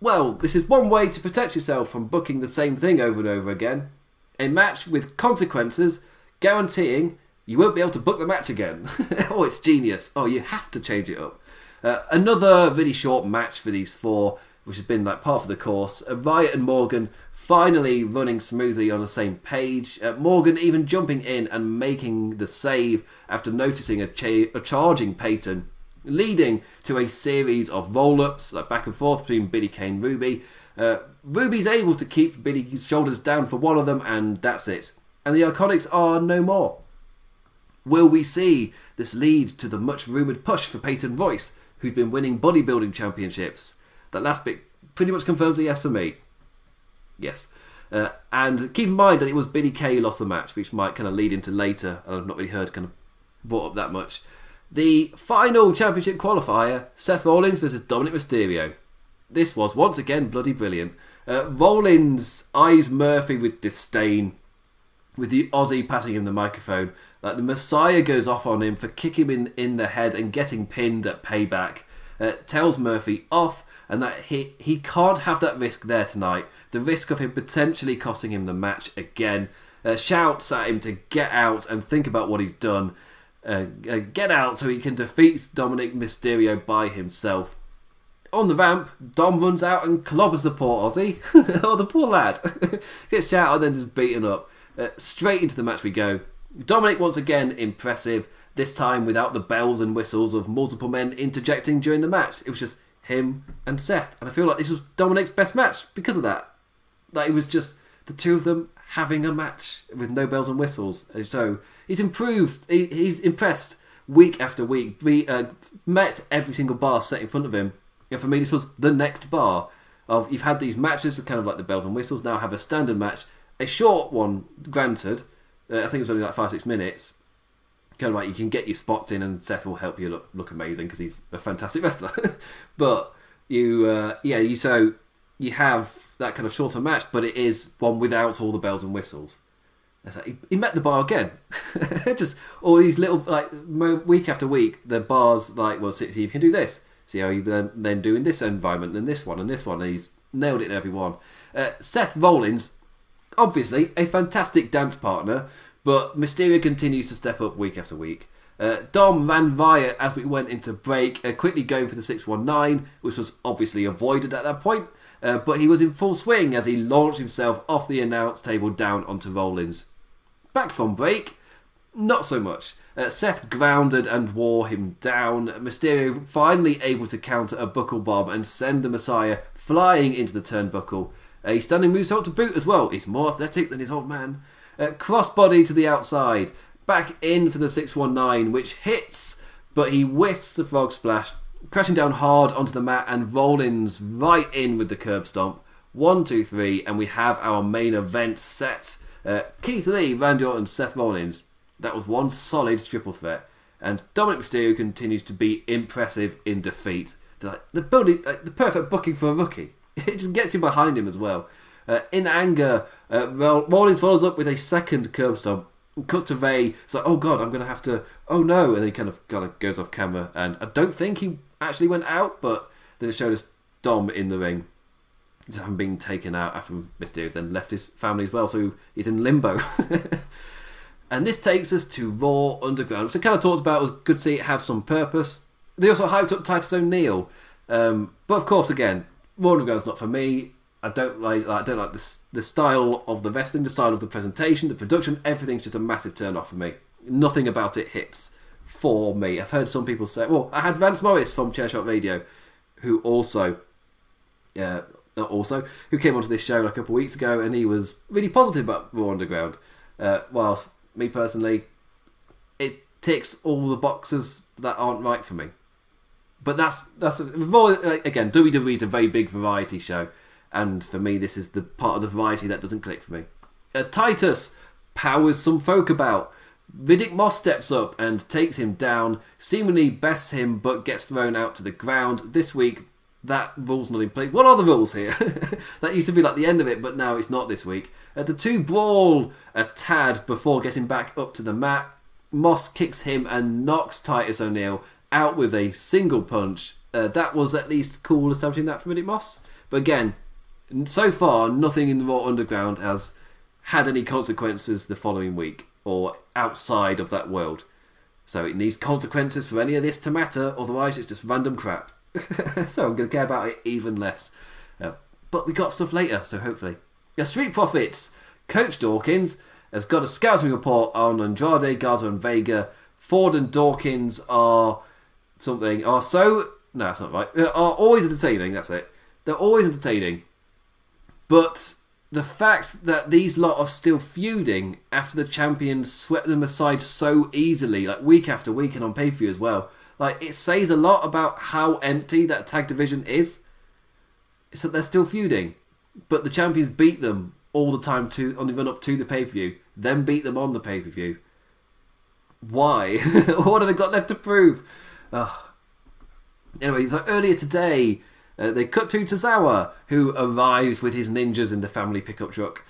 Well, this is one way to protect yourself from booking the same thing over and over again. A match with consequences, guaranteeing you won't be able to book the match again. oh, it's genius. Oh, you have to change it up. Uh, another really short match for these four, which has been like part of the course. Uh, Riott and Morgan finally running smoothly on the same page. Uh, Morgan even jumping in and making the save after noticing a, cha- a charging Peyton, leading to a series of roll ups like back and forth between Billie Kane and Ruby. Uh, Ruby's able to keep Billie's shoulders down for one of them, and that's it. And the Iconics are no more. Will we see this lead to the much rumoured push for Peyton Royce who's been winning bodybuilding championships. That last bit pretty much confirms a yes for me. Yes. Uh, and keep in mind that it was Billie Kay who lost the match, which might kind of lead into later, and I've not really heard kind of brought up that much. The final championship qualifier Seth Rollins versus Dominik Mysterio. This was once again bloody brilliant. Uh, Rollins eyes Murphy with disdain, with the Aussie passing him the microphone, like the Messiah goes off on him for kicking him in, in the head and getting pinned at payback. uh, tells Murphy off and that he, he can't have that risk there tonight. The risk of him potentially costing him the match again. Uh, shouts at him to get out and think about what he's done. Uh, uh, get out so he can defeat Dominik Mysterio by himself. On the ramp, Dom runs out and clobbers the poor Aussie. oh, the poor lad. Gets shouted and then just beaten up. Uh, straight into the match we go. Dominik, once again, impressive. This time without the bells and whistles of multiple men interjecting during the match. It was just him and Seth. And I feel like this was Dominik's best match because of that. Like, it was just the two of them having a match with no bells and whistles. So he's improved. He, he's impressed week after week. We uh, met every single bar set in front of him. And for me, this was the next bar of you've had these matches with kind of like the bells and whistles. Now have a standard match, a short one, granted. Uh, I think it was only like five six minutes. Kind of like you can get your spots in, and Seth will help you look look amazing because he's a fantastic wrestler. but you, uh, yeah, you so you have that kind of shorter match, but it is one without all the bells and whistles. He, he, met the bar again. Just all these little like week after week, the bars like, well, see you can do this. See how you then, then do in this environment, and this one, and this one. And he's nailed it in every one. Uh, Seth Rollins, obviously a fantastic dance partner, but Mysterio continues to step up week after week. Uh, Dom ran riot as we went into break, uh, quickly going for the 619, which was obviously avoided at that point. Uh, but he was in full swing as he launched himself off the announce table down onto Rollins. Back from break, not so much. Uh, Seth grounded and wore him down. Mysterio finally able to counter a buckle bomb and send the Messiah flying into the turnbuckle. A stunning moonsault to boot as well. He's more athletic than his old man. Uh, crossbody to the outside. Back in for the 619, which hits, but he whiffs the frog splash crashing down hard onto the mat, and Rollins right in with the curb stomp. One, two, three, and we have our main event set. Uh, Keith Lee, Randy Orton, Seth Rollins. That was one solid triple threat, and Dominik Mysterio continues to be impressive in defeat. Like, the building, like, the perfect booking for a rookie. It just gets you behind him as well. Uh, in anger, uh, Rollins follows up with a second curb stomp. Cuts to Rey. It's like, oh god, I'm gonna have to. Oh no! And he kind of kind of goes off camera. And I don't think he actually went out, but then it showed us Dom in the ring. Just having been taken out after Mysterio then left his family as well, so he's in limbo. and this takes us to Raw Underground, So, kind of talked about. Was good to see it have some purpose. They also hyped up Titus O'Neil, um, but of course, again, Raw Underground's not for me. I don't like I don't like the the style of the wrestling, the style of the presentation, the production. Everything's just a massive turn off for me. Nothing about it hits for me. I've heard some people say, well, I had Vance Morris from Chairshot Radio, who also, yeah, not also, who came onto this show a couple of weeks ago, and he was really positive about Raw Underground. Uh, whilst me personally, it ticks all the boxes that aren't right for me. But that's that's again WWE is a very big variety show, and for me this is the part of the variety that doesn't click for me. Uh, Titus powers some folk about Riddick Moss steps up and takes him down, seemingly bests him but gets thrown out to the ground. This week, that rule's not in place. What are the rules here? that used to be like the end of it, but now it's not this week. Uh, the two brawl a tad before getting back up to the mat. Moss kicks him and knocks Titus O'Neil out with a single punch. Uh, that was at least cool establishing that for Riddick Moss. But again, so far, nothing in the Raw Underground has had any consequences the following week or outside of that world. So it needs consequences for any of this to matter, otherwise it's just random crap. so I'm going to care about it even less. Uh, but we got stuff later, so hopefully. Yeah, Street Profits. Coach Dawkins has got a scouting report on Andrade, Garza, and Vega. Ford and Dawkins are something, are so. No, that's not right. Are always entertaining, that's it. They're always entertaining. But the fact that these lot are still feuding after the champions swept them aside so easily, like week after week and on pay per view as well, like it says a lot about how empty that tag division is. It's that they're still feuding, but the champions beat them all the time to on the run up to the pay per view, then beat them on the pay per view. Why? what have they got left to prove? Oh. Anyway, so earlier today, uh, they cut to Tozawa, who arrives with his ninjas in the family pickup truck.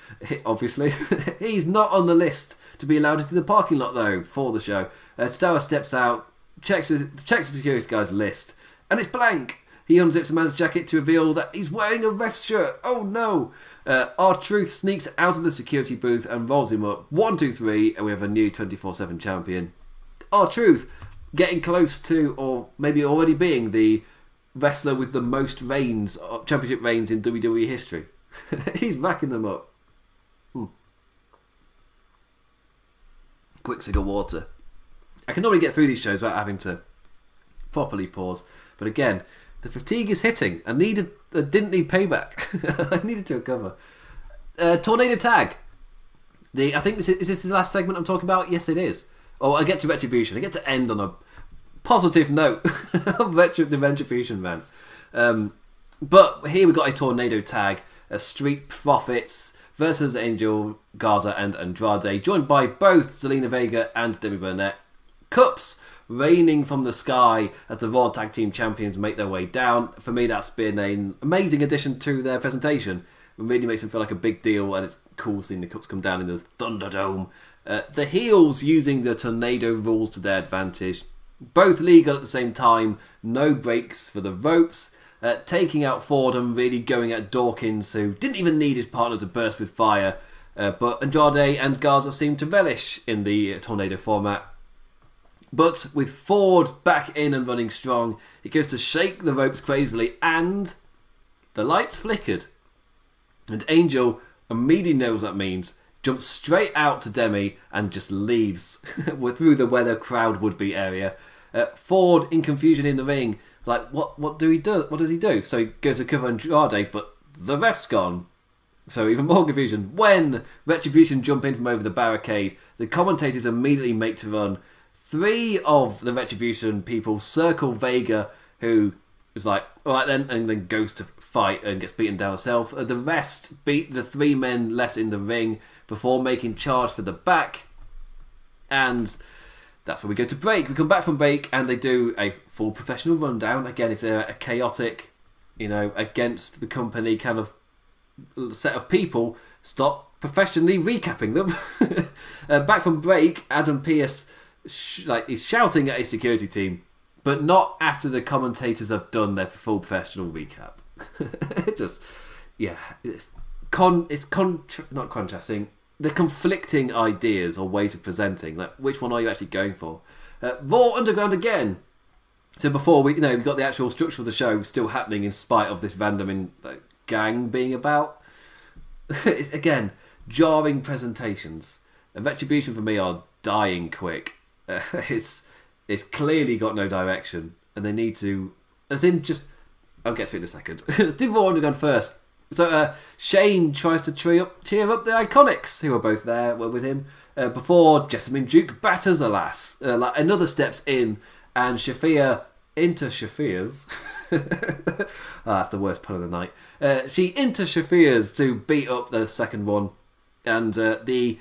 Obviously, he's not on the list to be allowed into the parking lot though for the show. Uh, Tozawa steps out, checks checks the security guy's list, and it's blank. He unzips a man's jacket to reveal that he's wearing a ref shirt. Oh no! Uh, R-Truth sneaks out of the security booth and rolls him up. One, two, three, and we have a new 24 7 champion. R-Truth getting close to, or maybe already being, the wrestler with the most reigns, uh, championship reigns in WWE history. he's racking them up. Hmm. Quick sip of water. I can normally get through these shows without having to properly pause, but again, the fatigue is hitting. I needed, I didn't need payback. I needed to recover. Uh, tornado tag. The I think this is, is this the last segment I'm talking about. Yes, it is. Oh, I get to retribution. I get to end on a positive note of the retribution man. Um, but here we got a tornado tag. A Street Profits versus Angel Garza and Andrade, joined by both Zelina Vega and Demi Burnett. Cups raining from the sky as the Raw Tag Team Champions make their way down. For me, that's been an amazing addition to their presentation. It really makes them feel like a big deal, and it's cool seeing the cups come down in the Thunderdome. Uh, the heels using the tornado rules to their advantage. Both legal at the same time, no breaks for the ropes. Uh, taking out Ford and really going at Dawkins, who didn't even need his partner to burst with fire. Uh, but Andrade and Garza seem to relish in the tornado format. But with Ford back in and running strong, he goes to shake the ropes crazily, and the lights flickered. And Angel immediately knows what that means, jumps straight out to Demi, and just leaves through the where the crowd would be area. Uh, Ford in confusion in the ring, like what? What do he do? What does he do? So he goes to cover Andrade, but the ref's gone. So even more confusion. When Retribution jump in from over the barricade, the commentators immediately make to run. Three of the Retribution people circle Vega, who is like, all right then, and then goes to fight and gets beaten down herself. Uh, the rest beat the three men left in the ring before making charge for the back. And that's where we go to break. We come back from break and they do a full professional rundown. Again, if they're a chaotic, you know, against the company kind of set of people, stop professionally recapping them. uh, back from break, Adam Pearce sh- like he's shouting at his security team, but not after the commentators have done their full professional recap. it just, yeah, it's con, it's con, not contrasting. The conflicting ideas or ways of presenting, like which one are you actually going for? Uh, Raw Underground again. So before we, you know, we got the actual structure of the show still happening in spite of this random in, like, gang being about. it's, again, jarring presentations. And Retribution for me are dying quick. Uh, it's it's clearly got no direction, and they need to, as in just. I'll get to it in a second. Do Raw Underground first. So uh, Shane tries to cheer up, cheer up the Iconics, who are both there with him uh, before Jessamyn Duke batters lass. Uh, like another steps in, and Shafir into Shafir's. oh, that's the worst pun of the night. Uh, she into Shafir's to beat up the second one, and uh, the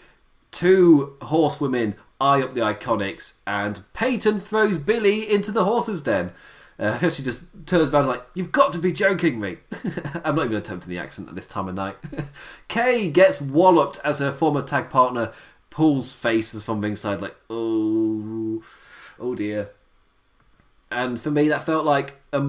two horsewomen eye up the Iconics, and Peyton throws Billie into the horse's den. Uh, she just turns around like, "You've got to be joking me." I'm not even attempting the accent at this time of night. Kay gets walloped as her former tag partner pulls faces from ringside, like, "Oh, oh dear." And for me, that felt like a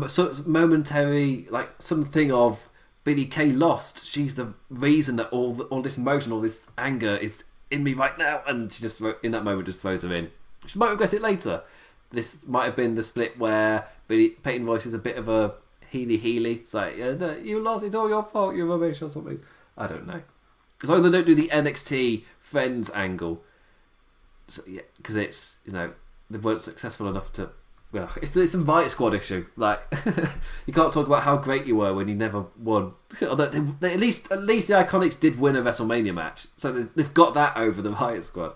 momentary, like something of Billie Kay lost. She's the reason that all the, all this emotion, all this anger is in me right now, and she just in that moment just throws her in. She might regret it later. This might have been the split where Peyton Royce is a bit of a heely heely. It's like you lost, it's all your fault, you're rubbish or something. I don't know. As long as they don't do the NXT friends angle, so, yeah, because it's you know they weren't successful enough to. Well, it's it's a Invite Squad issue. Like you can't talk about how great you were when you never won. Although they, they, at least at least the Iconics did win a WrestleMania match, so they, they've got that over the Riot Squad.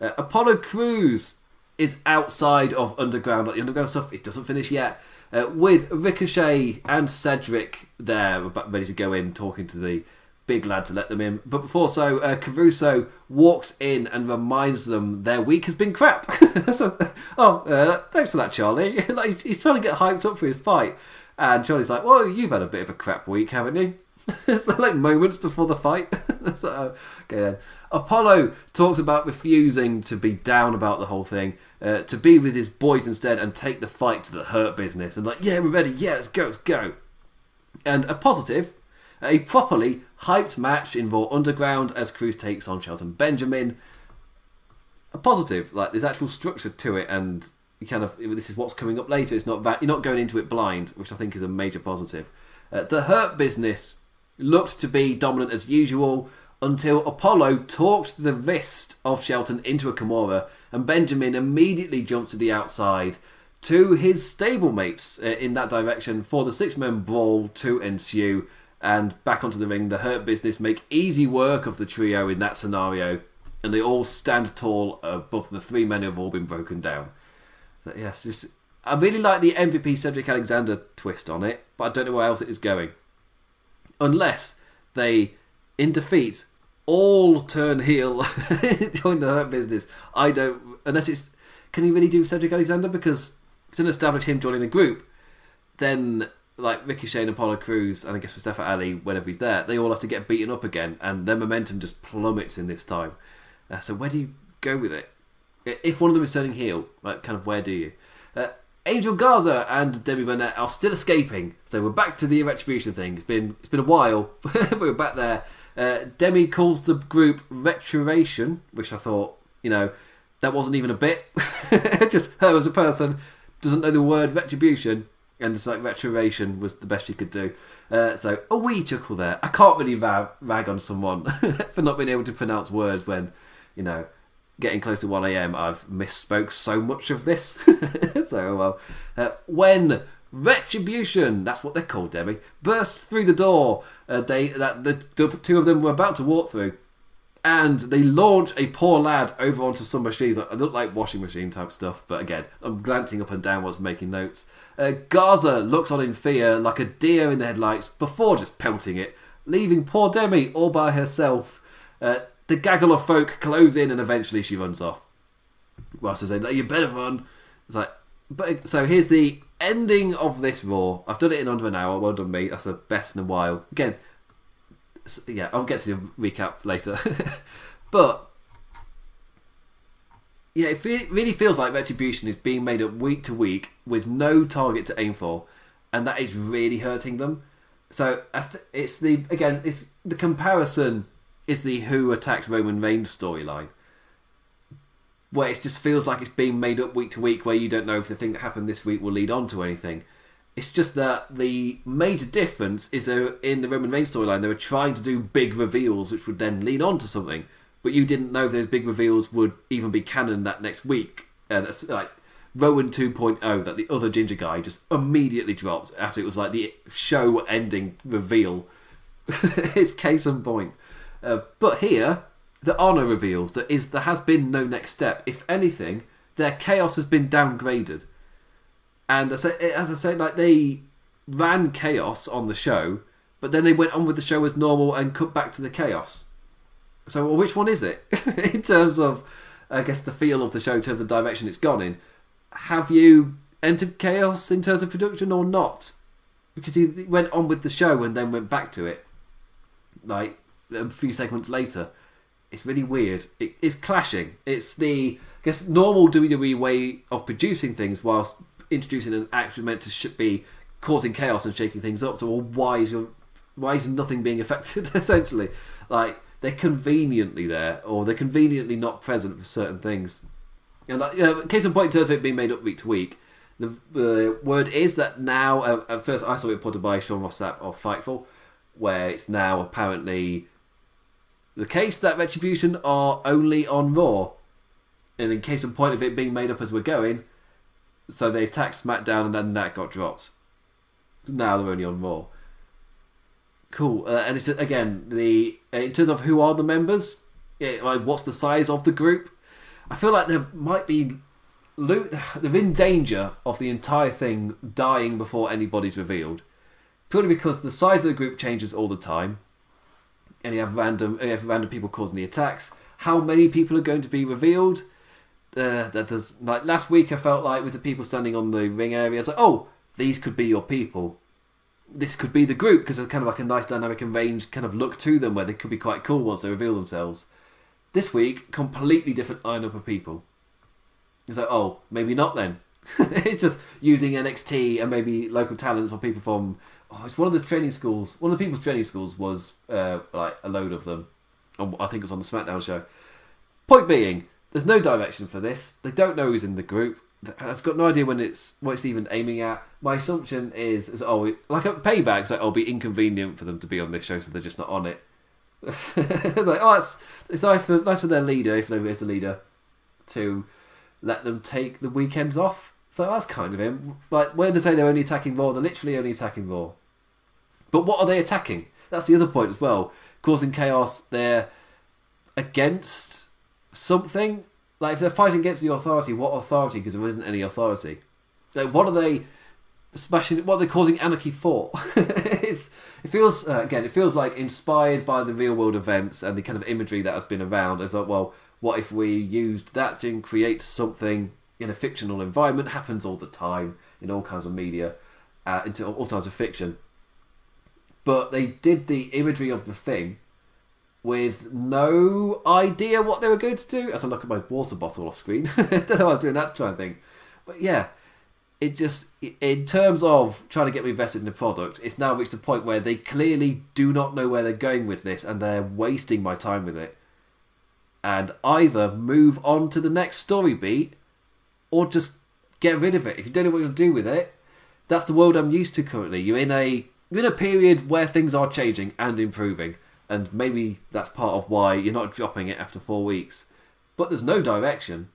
Uh, Apollo Crews is outside of Underground. Like the Underground stuff, it doesn't finish yet. Uh, with Ricochet and Cedric there, ready to go in, talking to the big lad to let them in. But before so, uh, Caruso walks in and reminds them their week has been crap. so, oh, uh, thanks for that, Charly. like, he's trying to get hyped up for his fight. And Charly's like, well, you've had a bit of a crap week, haven't you? it's like moments before the fight. so, okay then. Apollo talks about refusing to be down about the whole thing, uh, to be with his boys instead and take the fight to the hurt business. And like, yeah, we're ready. Yeah, let's go, let's go. And a positive, a properly hyped match in Raw Underground as Crews takes on Shelton Benjamin. A positive, like there's actual structure to it, and you kind of this is what's coming up later. It's not that you're not going into it blind, which I think is a major positive. Uh, the Hurt business looked to be dominant as usual until Apollo talked the wrist of Shelton into a Kimura, and Benjamin immediately jumps to the outside to his stablemates uh, in that direction for the six man brawl to ensue. And back onto the ring, the Hurt Business make easy work of the trio in that scenario, and they all stand tall above the three men who have all been broken down. Yes, just I really like the MVP Cedric Alexander twist on it, but I don't know where else it is going. Unless they, in defeat, all turn heel, join the Hurt Business. I don't. Unless it's. Can you really do Cedric Alexander? Because it's an established him joining the group. Then, like Ricochet and Apollo Crews, and I guess Mustafa Ali, whenever he's there, they all have to get beaten up again, and their momentum just plummets in this time. Uh, so, where do you go with it? If one of them is turning heel, like, kind of where do you? Uh, Angel Garza and Demi Burnett are still escaping, so we're back to the retribution thing. It's been it's been a while, but we're back there. Uh, Demi calls the group Retribution, which I thought, you know, that wasn't even a bit. Just her as a person doesn't know the word retribution, and it's like retribution was the best she could do. Uh, so a wee chuckle there. I can't really rag, rag on someone for not being able to pronounce words when, you know, getting close to 1am, I've misspoke so much of this. so, well, uh, when Retribution, that's what they're called, Demi, burst through the door, uh, they that the, two of them were about to walk through, and they launch a poor lad over onto some machines. I look like washing machine type stuff, but again, I'm glancing up and down whilst making notes. Uh, Garza looks on in fear, like a deer in the headlights, before just pelting it, leaving poor Demi all by herself. Uh, the gaggle of folk close in, and eventually she runs off. Whilst I say, like, "You better run." It's like, but so here's the ending of this Raw. I've done it in under an hour. Well done, me. That's the best in a while. Again, yeah, I'll get to the recap later. but yeah, it really feels like Retribution is being made up week to week with no target to aim for, and that is really hurting them. So it's the again, it's the comparison is the Who attacked Roman Reigns storyline, where it just feels like it's being made up week to week, where you don't know if the thing that happened this week will lead on to anything. It's just that the major difference is that in the Roman Reigns storyline, they were trying to do big reveals, which would then lead on to something, but you didn't know if those big reveals would even be canon that next week. And it's like Rowan 2.0, that the other ginger guy just immediately dropped after it was like the show ending reveal. it's case in point. Uh, but here, the Honor reveals that is there has been no next step. If anything, their chaos has been downgraded. And as I say, like they ran chaos on the show, but then they went on with the show as normal and cut back to the chaos. So, well, which one is it in terms of, I guess, the feel of the show, in terms of the direction it's gone in? Have you entered chaos in terms of production or not? Because he went on with the show and then went back to it. Like, a few segments later. It's really weird. It, it's clashing. It's the I guess normal WWE way of producing things whilst introducing an action meant to be causing chaos and shaking things up. So well, why is your why is nothing being affected? Essentially, like they're conveniently there or they're conveniently not present for certain things. And like, you know, case in point, in terms of it being made up week to week, the uh, word is that now. Uh, at first, I saw it reported by Sean Ross Sapp of Fightful, where it's now apparently the case that Retribution are only on Raw, and in case of point of it being made up as we're going, so they attacked SmackDown and then that got dropped. Now they're only on Raw. Cool, uh, and it's again the in terms of who are the members, yeah, like what's the size of the group. I feel like there might be they're in danger of the entire thing dying before anybody's revealed, purely because the size of the group changes all the time and you have random have random people causing the attacks. How many people are going to be revealed? Uh, that does like last week. I felt like with the people standing on the ring area, it's like, oh, these could be your people. this could be the group because there's kind of like a nice dynamic and range kind of look to them where they could be quite cool once they reveal themselves. This week, completely different lineup of people. It's like, oh, maybe not then. it's just using NXT and maybe local talents or people from. Oh, it's one of the training schools. One of the people's training schools was uh, like a load of them. I think it was on the SmackDown show. Point being, there's no direction for this. They don't know who's in the group. I've got no idea when it's what it's even aiming at. My assumption is, is oh, like a payback. So it'll be inconvenient for them to be on this show, so they're just not on it. it's like, oh, it's it's nice for nice for their leader, if there is a leader, to let them take the weekends off. So that's kind of him. But when they say they're only attacking Raw, they're literally only attacking Raw. But what are they attacking? That's the other point as well. Causing chaos. They're against something. Like if they're fighting against the authority, what authority? Because there isn't any authority. Like what are they smashing? What are they causing anarchy for? it feels uh, again. It feels like inspired by the real world events and the kind of imagery that has been around. It's like, well, what if we used that to create something in a fictional environment? Happens all the time in all kinds of media, uh, into all kinds of fiction. But they did the imagery of the thing with no idea what they were going to do. As I look at my water bottle off screen, I don't know why I was doing that kind of thing. But yeah, it just in terms of trying to get me invested in the product, it's now reached a point where they clearly do not know where they're going with this, and they're wasting my time with it. And either move on to the next story beat, or just get rid of it. If you don't know what to do with it, that's the world I'm used to currently. You're in a you're in a period where things are changing and improving and maybe that's part of why you're not dropping it after four weeks. But there's no direction.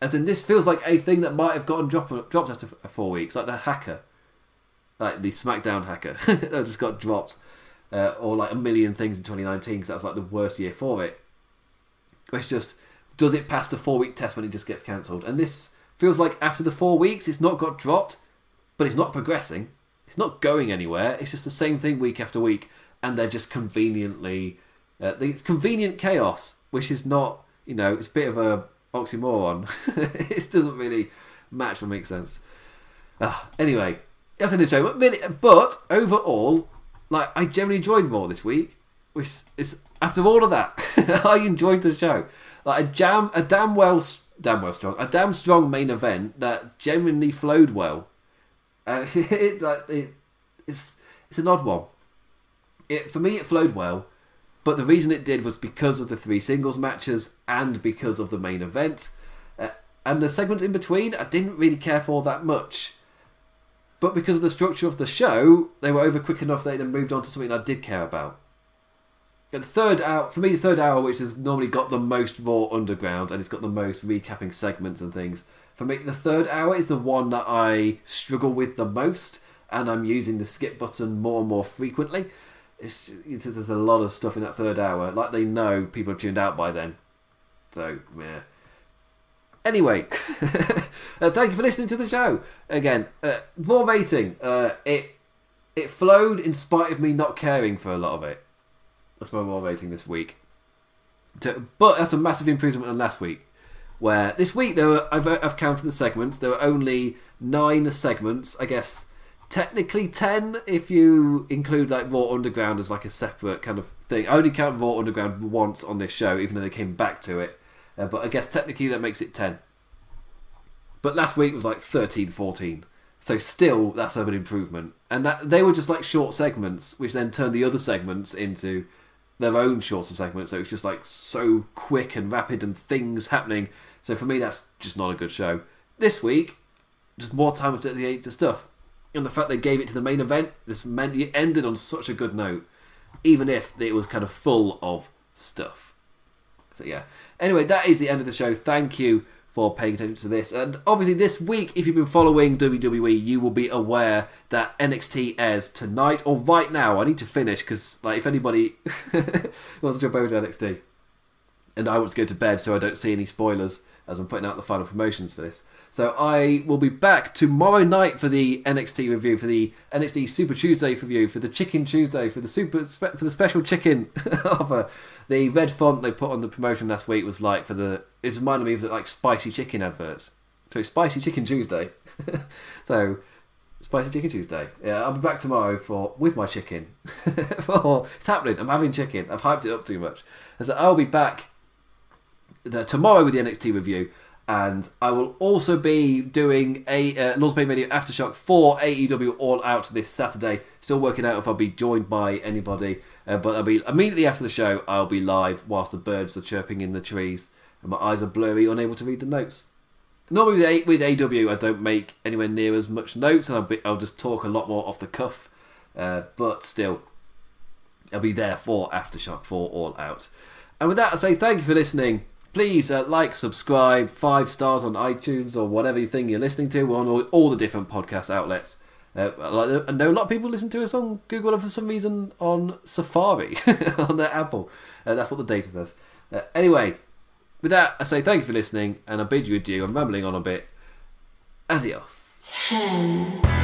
As in, this feels like a thing that might have gotten drop- dropped after four weeks, like the hacker, like the SmackDown hacker that just got dropped, uh, or like a million things in 2019 because that's like the worst year for it. It's just does it pass the four week test when it just gets cancelled? And this feels like after the four weeks, it's not got dropped, but it's not progressing. It's not going anywhere. It's just the same thing week after week and they're just conveniently uh, it's convenient chaos, which is not you know it's a bit of a oxymoron. it doesn't really match or make sense. Uh, anyway, that's an intro. But, but overall, like I generally enjoyed Raw this week. Which is after all of that, I enjoyed the show. Like a jam, a damn well, damn well strong, a damn strong main event that genuinely flowed well. And it, it, it's it's an odd one it for me it flowed well, but the reason it did was because of the three singles matches and because of the main event. Uh, and the segments in between, I didn't really care for that much. But because of the structure of the show, they were over quick enough that they then moved on to something I did care about. The third hour, for me, the third hour, which has normally got the most Raw Underground and it's got the most recapping segments and things, for me, the third hour is the one that I struggle with the most, and I'm using the skip button more and more frequently it's, it's, there's a lot of stuff in that third hour. Like they know people have tuned out by then. So yeah. Anyway, uh, thank you for listening to the show. Again, uh, raw rating. Uh, it it flowed in spite of me not caring for a lot of it. That's my raw rating this week. To, but that's a massive improvement on last week. Where this week there were I've, I've counted the segments. There were only nine segments. I guess technically 10 if you include like Raw Underground as like a separate kind of thing. I only count Raw Underground once on this show, even though they came back to it. Uh, but I guess technically that makes it 10. But last week was like 13, 14. So still, that's an improvement. And that they were just like short segments, which then turned the other segments into their own shorter segments. So it's just like so quick and rapid and things happening. So for me, that's just not a good show. This week, just more time to dedicate to stuff and the fact they gave it to the main event, this meant it ended on such a good note, even if it was kind of full of stuff. So yeah. Anyway, that is the end of the show. Thank you for paying attention to this. And obviously, this week, if you've been following WWE, you will be aware that NXT airs tonight or right now. I need to finish because, like, if anybody wants to jump over to NXT, and I want to go to bed so I don't see any spoilers as I'm putting out the final promotions for this. So I will be back tomorrow night for the NXT review, for the NXT Super Tuesday review, for the Chicken Tuesday, for the super for the special chicken offer. The red font they put on the promotion last week was like for the it reminded me of the, like spicy chicken adverts. So it's spicy chicken Tuesday. so Spicy Chicken Tuesday. Yeah, I'll be back tomorrow for with my chicken. for, it's happening. I'm having chicken. I've hyped it up too much. And so I'll be back the, tomorrow with the NXT review, and I will also be doing a uh, North Bay Radio Aftershock for AEW All Out this Saturday. Still working out if I'll be joined by anybody, uh, but I'll be immediately after the show. I'll be live whilst the birds are chirping in the trees, and my eyes are blurry, unable to read the notes. Normally with, A- with AW, I don't make anywhere near as much notes, and I'll, be, I'll just talk a lot more off the cuff. Uh, but still, I'll be there for Aftershock for All Out. And with that, I say thank you for listening. Please uh, like, subscribe, five stars on iTunes or whatever you think you're listening to on all, all the different podcast outlets. Uh, I know a lot of people listen to us on Google and for some reason on Safari on their Apple. Uh, that's what the data says. Uh, anyway, with that, I say thank you for listening and I bid you adieu. I'm rambling on a bit. Adios. Ten.